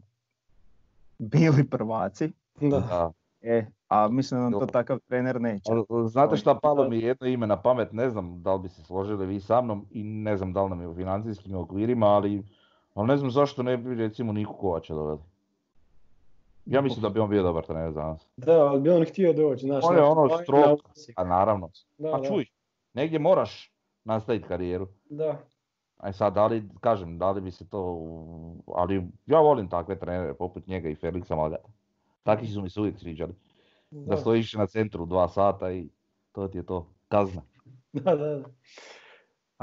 bili prvaci. Da. E, a mislim da nam to takav trener neće. Znate šta, palo mi jedno ime na pamet, ne znam da li bi se složili vi sa mnom i ne znam da li nam je u financijskim okvirima, ali, ali ne znam zašto ne bi recimo Niku Kovača doveli. Ja mislim da bi on bio dobar trener za nas. Da, ali bi on htio doći, znaš. On je ono Osijek. A naravno. Da, Pa da, čuj, negdje moraš nastaviti karijeru. Da, Aj sad, da li, kažem, da li bi se to, ali ja volim takve trenere poput njega i Felixa Magata. Takvi su mi se uvijek sviđali. Da da, stojiš na centru dva sata i to ti je to, kazna. da, da, da.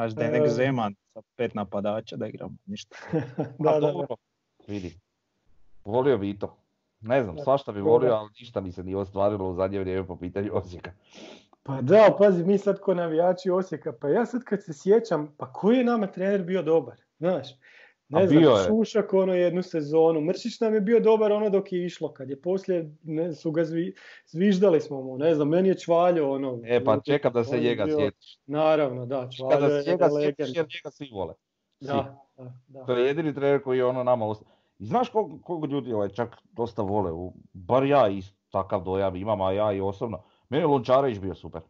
Je E, nek Zeman sa pet napadača da igramo, ništa. Da, A da, da. vidi. Volio bi i to. Ne znam, svašta bi volio, ali ništa mi se nije ostvarilo u zadnje vrijeme po pitanju Osijeka. Pa da, pazi, mi sad ko navijači Osijeka, pa ja sad kad se sjećam, pa koji je nama trener bio dobar, znaš? Ne A znam, bio je. Šušak ono jednu sezonu, Mršić nam je bio dobar ono dok je išlo, kad je poslije ne, su ga zvi, zviždali smo mu, ne znam, meni je Čvaljo ono. E pa čekam da se njega bio- sjetiš. Naravno, da, Čvaljo Kada je se njega sjetiš jer njega svi vole. Svi. Da, da, da. To je jedini trener koji je ono nama ostao. I znaš koliko, koliko ljudi ovaj, čak dosta vole, u- bar ja i takav dojam imam, a ja i osobno. Meni je Lončarević bio super.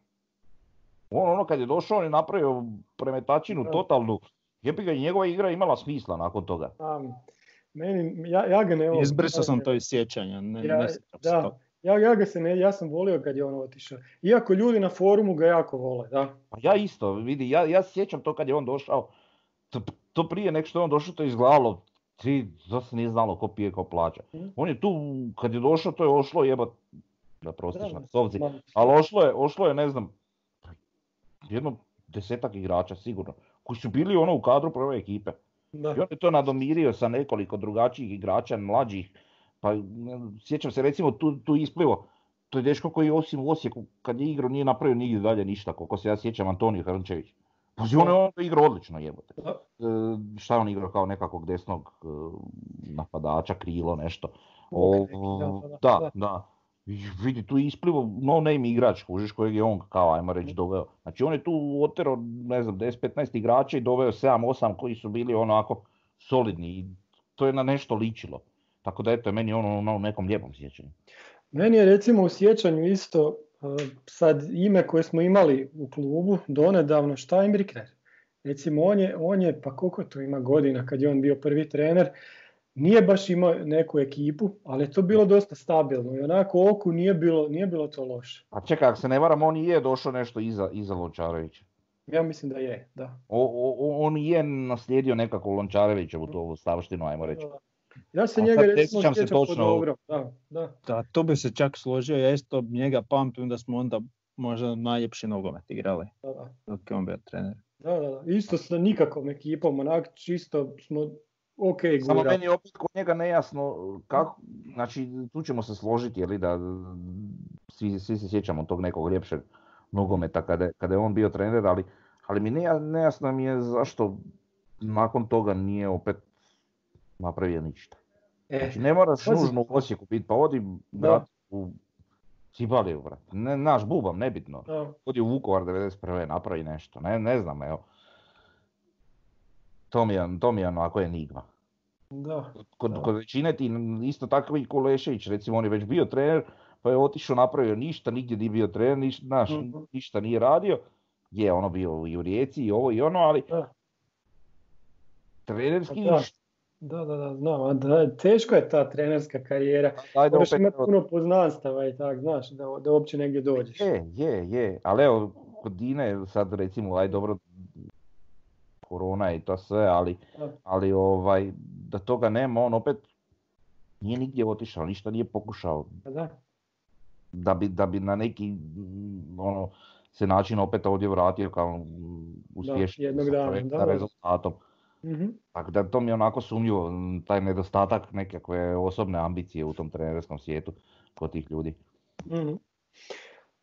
On ono kad je došao, on je napravio premetačinu totalnu. Jebi ga, i njegova igra imala smisla nakon toga. A, meni, ja, ja ga ne volim. Izbrisao sam to iz sjećanja, ne, Ja- ne da. Ja, ja ga se ne, ja sam volio kad je on otišao. Iako ljudi na forumu ga jako vole, da. Pa ja isto, vidi, ja, ja sjećam to kad je on došao. To, to prije nek što je on došao, to je izgledalo, ti, to se nije znalo ko pije, ko plaća. Mhm. On je tu, kad je došao, to je ošlo jebat, da prostiš Da, na psovci. Ma, Ali ošlo je, ošlo je, ne znam, jedno desetak igrača sigurno, koji su bili ono u kadru prve ekipe. da. I on je to nadomirio sa nekoliko drugačijih igrača, mlađih. Pa sjećam se recimo tu, tu isplivo, to je dečko koji osim u Osijeku kad je igrao nije napravio nigdje dalje ništa, koliko se ja sjećam Antonio Hrnčević. Pa on je onda igrao odlično jebote. E, šta je on igrao kao nekakvog desnog e, napadača, krilo, nešto. O, da, da, vidi, tu je isplivo no name igrač, kužiš kojeg je on, kao ajmo Mhm. reći, doveo. Znači on je tu otero, ne znam, 10-15 igrača i doveo 7-8 koji su bili onako solidni i to je na nešto ličilo. Tako da eto, meni ono na nekom lijepom sjećanju. Meni je recimo u sjećanju isto uh, sad ime koje smo imali u klubu donedavno Steinbrickner. Recimo on je, on je, pa koliko to ima godina kad je on bio prvi trener, nije baš imao neku ekipu, ali je to bilo dosta stabilno i onako oku nije bilo, nije bilo to loše. A čekaj, ako se ne varam, on i je došao nešto iza, iza Lončarevića. Ja mislim da je, da. O, o- on je naslijedio nekako Lončarevićevu tu ovu stavštinu, ajmo reći. Ja se A njega recimo sjećam točno. dobro. Da, da. Da, tu bi se čak složio, ja isto njega pamtim da smo onda možda najljepši nogomet igrali Da, da. dok je on bio trener. Da, da, da. Isto sa nikakvom ekipom, onak čisto smo ok Samo meni je opet kod njega nejasno kako, znači tu ćemo se složiti, je li da svi, svi se sjećamo tog nekog ljepšeg nogometa kada, kada je on bio trener, ali, ali mi neja- nejasno mi je zašto nakon toga nije opet napravio ništa. E, Znači ne moraš pazi. nužno u Osijeku biti, pa odi brat u Cibaliju, brat. Ne, naš bubam, nebitno. da. Odi u Vukovar 91. napravi nešto, ne, ne znam, evo. To mi je, to mi je onako enigma. Da, Kod, Da. kod većine ti isto tako i Kulešević, recimo on je već bio trener, pa je otišao napravio ništa, nigdje nije bio trener, niš, znaš, Mhm. ništa nije radio. Je ono bio i u Rijeci i ovo i ono, ali Da. trenerski Pa da. da, da, da, znam, a da, teško je ta trenerska karijera. Ajde Moraš opet, imati puno poznanstava i tak, znaš, da, da uopće negdje dođeš. je, je, je, ali evo, kod Dine sad recimo, aj dobro, korona i to sve, ali, Da. ali ovaj, da toga nema, on opet nije nigdje otišao, ništa nije pokušao. Pa Da, da bi, da bi na neki ono, se način opet ovdje vratio kao uspješni jednog sa dana, da, da. rezultatom. Mhm. Tako da to mi je onako sumnjivo, taj nedostatak nekakve osobne ambicije u tom trenerskom svijetu kod tih ljudi. Mhm.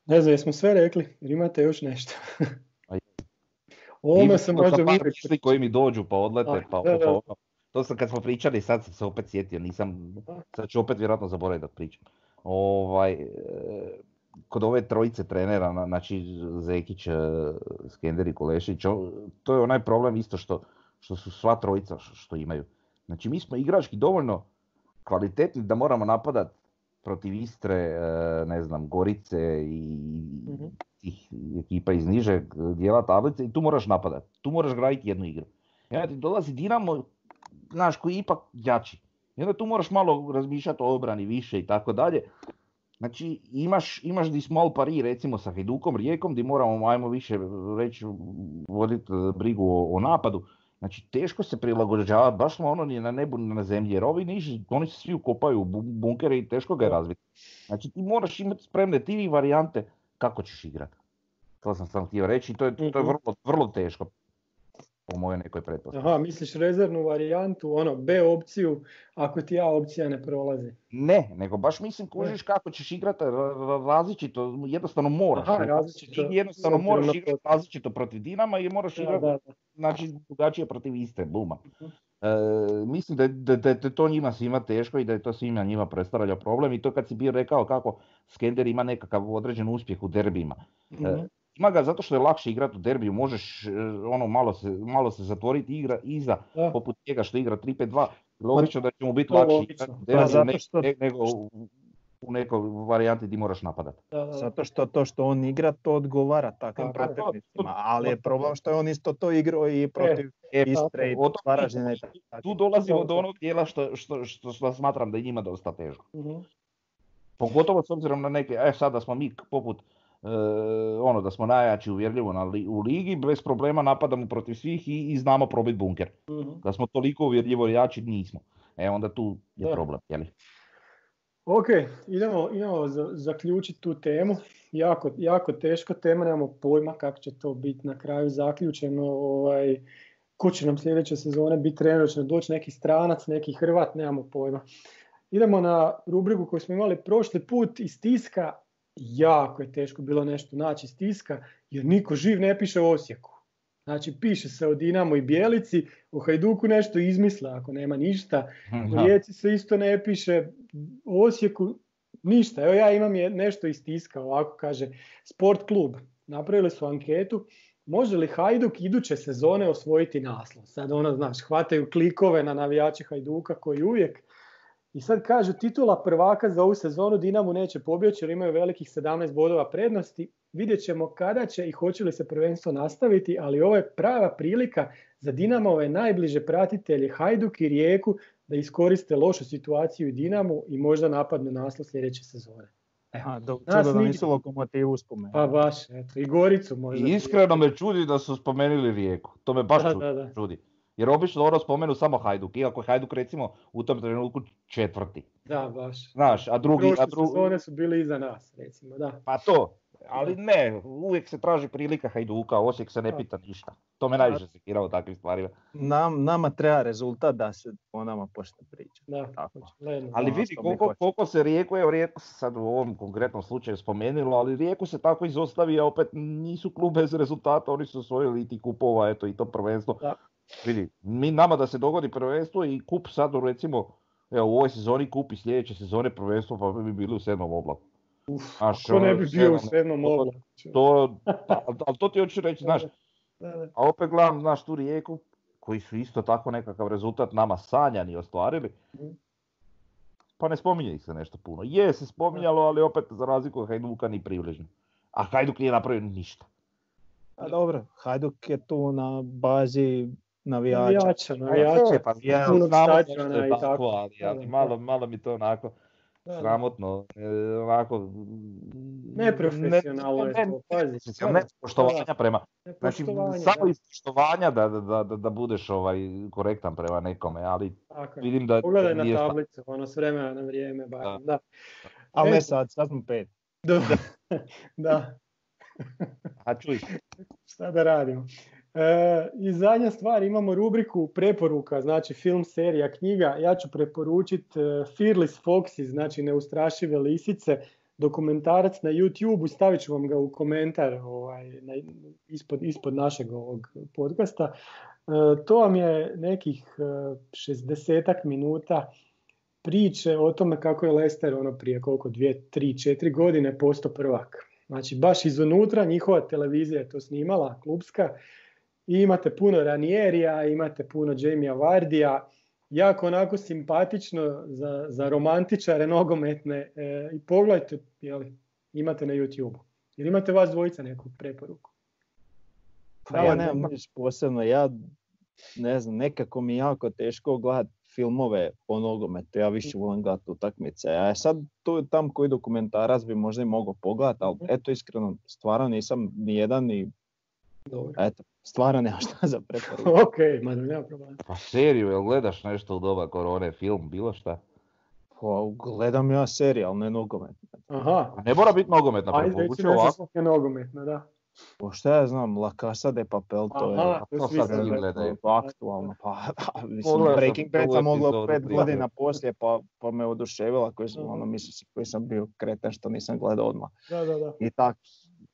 Ne znam, jesmo sve rekli, jer imate još nešto. Ovome se može misli koji mi dođu pa odlete, pa, da, pa da. To sam kad smo pričali, sad sam se opet sjetio, nisam, sad ću opet vjerojatno zaboraviti da pričam. Ovaj, e, kod ove trojice trenera, na- znači Zekić, e, Skender i Kolešić, to je onaj problem isto što, što su sva trojica što imaju. Znači mi smo igrački dovoljno kvalitetni da moramo napadat protiv Istre, e, ne znam, Gorice i Mhm. tih ekipa iz nižeg dijela tablice i tu moraš napadat. Tu moraš graditi jednu igru. I onda ti dolazi Dinamo, znaš, koji je ipak jači. I onda tu moraš malo razmišljati o obrani više i tako dalje. Znači imaš, imaš di small pari recimo sa Hajdukom, Rijekom gdje moramo ajmo više reći voditi e, brigu o, o napadu. Znači teško se prilagođava, baš smo ono ni na nebu ni na zemlji, jer ovi niži, oni se svi ukopaju u bu- bunkere i teško ga je razviti. Znači ti moraš imati spremne tri varijante kako ćeš igrati. To sam sam htio reći i to je, to je Mhm. vrlo, vrlo teško po mojoj nekoj pretpostavci. Aha, misliš rezervnu varijantu, ono, B opciju, ako ti A opcija ne prolazi. Ne, nego baš mislim kužiš kako ćeš igrati ra- ra- različito, jednostavno moraš. Aha, različito, Ti jednostavno moraš na igrati različito protiv Dinama i moraš igrati da, da. znači, drugačije protiv iste, buma. Mhm. E, mislim da, je- da, da, da je to njima svima teško i da je to svima njima predstavlja problem i to kad si bio rekao kako Skender ima nekakav određen uspjeh u derbijima. Mhm. E, ima ga zato što je lakše igrati u derbiju, možeš e, ono malo se, malo se zatvoriti igra iza Da. poput njega što igra 3-5-2, logično da će mu biti lakše igrati u Pa derbiju zato ne- što- ne- nego u, u nekoj varijanti gdje moraš napadati. Da, da, da. Zato što to što on igra to odgovara takvim je. protivnicima, ali je problem što je on isto to igrao i protiv E, Istre i Varaždina tu dolazimo do onog dijela što, što, što, što smatram da je njima dosta teško. Mhm. Pogotovo s obzirom na neke, e sad da smo mi poput, e, ono da smo najjači uvjerljivo na li- u ligi, bez problema napadamo protiv svih i, i znamo probiti bunker. Mhm. Da smo toliko uvjerljivo jači, nismo. E onda tu je Da. problem, jeli? Ok, idemo, idemo za- zaključiti tu temu. Jako, jako teška tema, nemamo pojma kako će to biti na kraju zaključeno. Ovaj, ko će nam sljedeće sezone biti trener, će doći neki stranac, neki Hrvat, nemamo pojma. Idemo na rubriku koju smo imali prošli put iz tiska. Jako je teško bilo nešto naći iz tiska, jer niko živ ne piše u Osijeku. Znači, piše se o Dinamo i Bijelici, o Hajduku nešto izmisle ako nema ništa. U Da. Rijeci se isto ne piše, u Osijeku ništa. Evo ja imam je- nešto iz tiska, ovako kaže Sport klub. Napravili su anketu, može li Hajduk iduće sezone osvojiti naslov? Sad ono, znaš, hvataju klikove na navijače Hajduka koji uvijek. I sad kažu titula prvaka za ovu sezonu Dinamo neće pobjeći jer imaju velikih 17 bodova prednosti. Vidjet ćemo kada će i hoće li se prvenstvo nastaviti, ali ovo je prava prilika za Dinamove najbliže pratitelje Hajduk i Rijeku da iskoriste lošu situaciju u Dinamu i možda napadnu naslov sljedeće sezone. Aha, do, Nas čudo da nisu lokomotivu spomenuli. Pa baš, eto, i Goricu možda. I iskreno me čudi da su spomenuli Rijeku. To me baš Da, čudi. da, da. čudi. Jer obično ono spomenu samo Hajduk, iako je Hajduk recimo u tom trenutku četvrti. Da, baš. Znaš, a drugi... A dru... sezone su bili iza nas, recimo, da. Pa to, ali ne, uvijek se traži prilika Hajduka, Osijek se ne pita ništa. To me najviše sekira u takvim stvarima. Nam, nama treba rezultat da se o nama počne pričati. Da, Tako. očigledno. Ali Ono vidi koliko, koliko se Rijeku, evo Rijeku se sad u ovom konkretnom slučaju spomenilo, ali Rijeku se tako izostavi, a opet nisu klub bez rezultata, oni su osvojili i ti kupova, eto i to prvenstvo. Da. Vidi, mi nama da se dogodi prvenstvo i kup sad recimo, evo u ovoj sezoni kup i sljedeće sezone prvenstvo pa bi bili u sedmom oblaku. Uf, Znaš, ko ne ono, bi bio u sedmom oblaku? To, pa, ali to ti hoću reći, znaš, a opet gledam, znaš, tu Rijeku, koji su isto tako nekakav rezultat nama sanjani ostvarili, Mhm. pa ne spominje ih se nešto puno. Je se spominjalo, ali opet za razliku od Hajduka ni približno. A Hajduk nije napravio ništa. A dobro, Hajduk je tu na bazi navijača. Navijača, navijača. E, pa Ja, znamo je i tako, ali, ali malo, malo mi to onako sramotno, e, onako... Neprofesionalno je to, pazi. Ne, ne, poštovanja prema, znači samo iz poštovanja da, da, da, da budeš ovaj korektan prema nekome, ali tako vidim da Pogledaj na tablicu, ono s vremena na vrijeme, barem, da. Ali E, ne sad, sad smo pet. Da. da. A čuj, šta da radimo. E, I zadnja stvar, imamo rubriku preporuka, znači film, serija, knjiga. Ja ću preporučiti e, Fearless Foxy, znači Neustrašive lisice, dokumentarac na YouTube, stavit ću vam ga u komentar ovaj, na, ispod, ispod našeg ovog podcasta. E, to vam je nekih e, 60 minuta priče o tome kako je Leicester ono prije koliko, dvije, tri, četiri godine postao prvak. Znači baš izunutra njihova televizija je to snimala, klubska, i imate puno Ranierija, imate puno Jamie Vardija, jako onako simpatično za, za romantičare nogometne e, i pogledajte, jeli, imate na YouTube. Ili imate vas dvojica neku preporuku? Pa ja nemam niš posebno, ja ne znam, nekako mi je jako teško gledat filmove o nogometu, ja više volim gledati utakmice. A sad tu tam koji dokumentarac bi možda i mogao pogledati, ali eto iskreno, stvarno nisam ni jedan ni Dobro. eto, stvarno nema šta za preporuku. ok, ma nema problema. Pa seriju, jel gledaš nešto u doba korone, film, bilo šta? Pa, gledam ja serijal, ne nogomet. Aha, Pa ne mora biti nogometna, ajde preporuči reci nešto je nogometno, da. Pa šta ja znam, La Casa de Papel, to je Aha, to to sad svi gledaju. aktualno. Pa, da, mislim, Breaking Bad sam epizodu pet godina poslije, pa, pa me oduševila, koji sam, ono, mislim koji sam bio kreten što nisam gledao odmah. Da, da, da. I tak,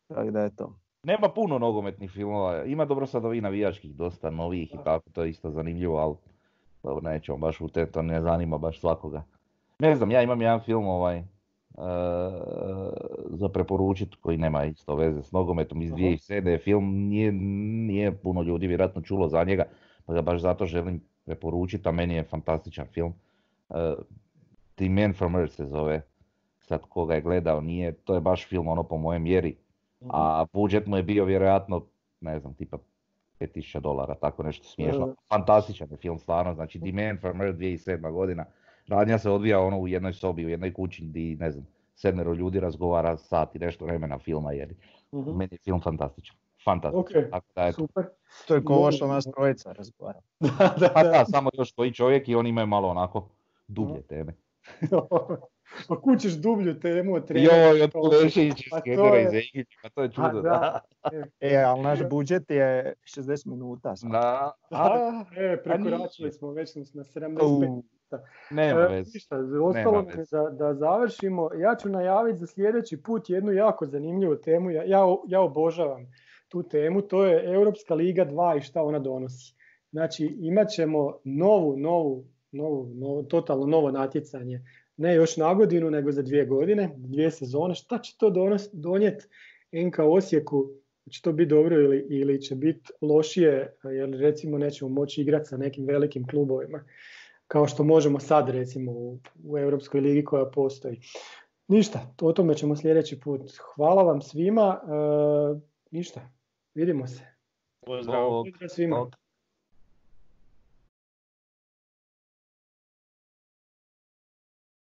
tako da je to. Nema puno nogometnih filmova, ima dobro sad ovih navijačkih, dosta novih i tako, to je isto zanimljivo, ali dobro, nećemo baš u te, to ne zanima baš svakoga. Ne znam, ja imam jedan film ovaj, e, za preporučit koji nema isto veze s nogometom iz Aha. 2007. Film nije, nije puno ljudi vjerojatno čulo za njega, pa ga baš zato želim preporučiti, a meni je fantastičan film. E, The Man from Earth se zove, sad koga je gledao nije, to je baš film ono po mojem mjeri, a budžet mu je bio vjerojatno, ne znam, tipa 5000 dolara, tako nešto smiješno. Da, da. Fantastičan je film stvarno, znači The Man from Earth 2007. godina. Radnja se odvija ono u jednoj sobi, u jednoj kući gdje, ne znam, sedmero ljudi razgovara sat i nešto vremena filma jer Mhm. meni je film fantastičan. Fantastičan. Ok, Tako da, eto. super. To je ovo što nas trojica razgovara. da, da, Pa da. da, samo još koji čovjek i oni imaju malo onako dublje teme. pa kućeš dublju temu od trenera. Joj, od to- iz pa to Skedera je- iz Egića, pa to je čudo, da. da. E, ali naš budžet je 60 minuta. sad. Da, a, e, prekoračili smo već na 75. U, nema E, veze. Ništa, ostalo veze. da, da završimo. Ja ću najaviti za sljedeći put jednu jako zanimljivu temu. Ja, ja, ja obožavam tu temu. To je Europska liga 2 i šta ona donosi. Znači imat ćemo novu, novu, novu, novo, totalno novo natjecanje. Ne još na godinu, nego za dvije godine, dvije sezone. Šta će to donos, donijeti NK Osijeku? Će to biti dobro ili, ili će biti lošije, jer recimo nećemo moći igrati sa nekim velikim klubovima kao što možemo sad recimo u, u Europskoj ligi koja postoji. Ništa, o tome ćemo sljedeći put. Hvala vam svima. E, ništa, vidimo se. Pozdrav. Pozdrav svima. Bog.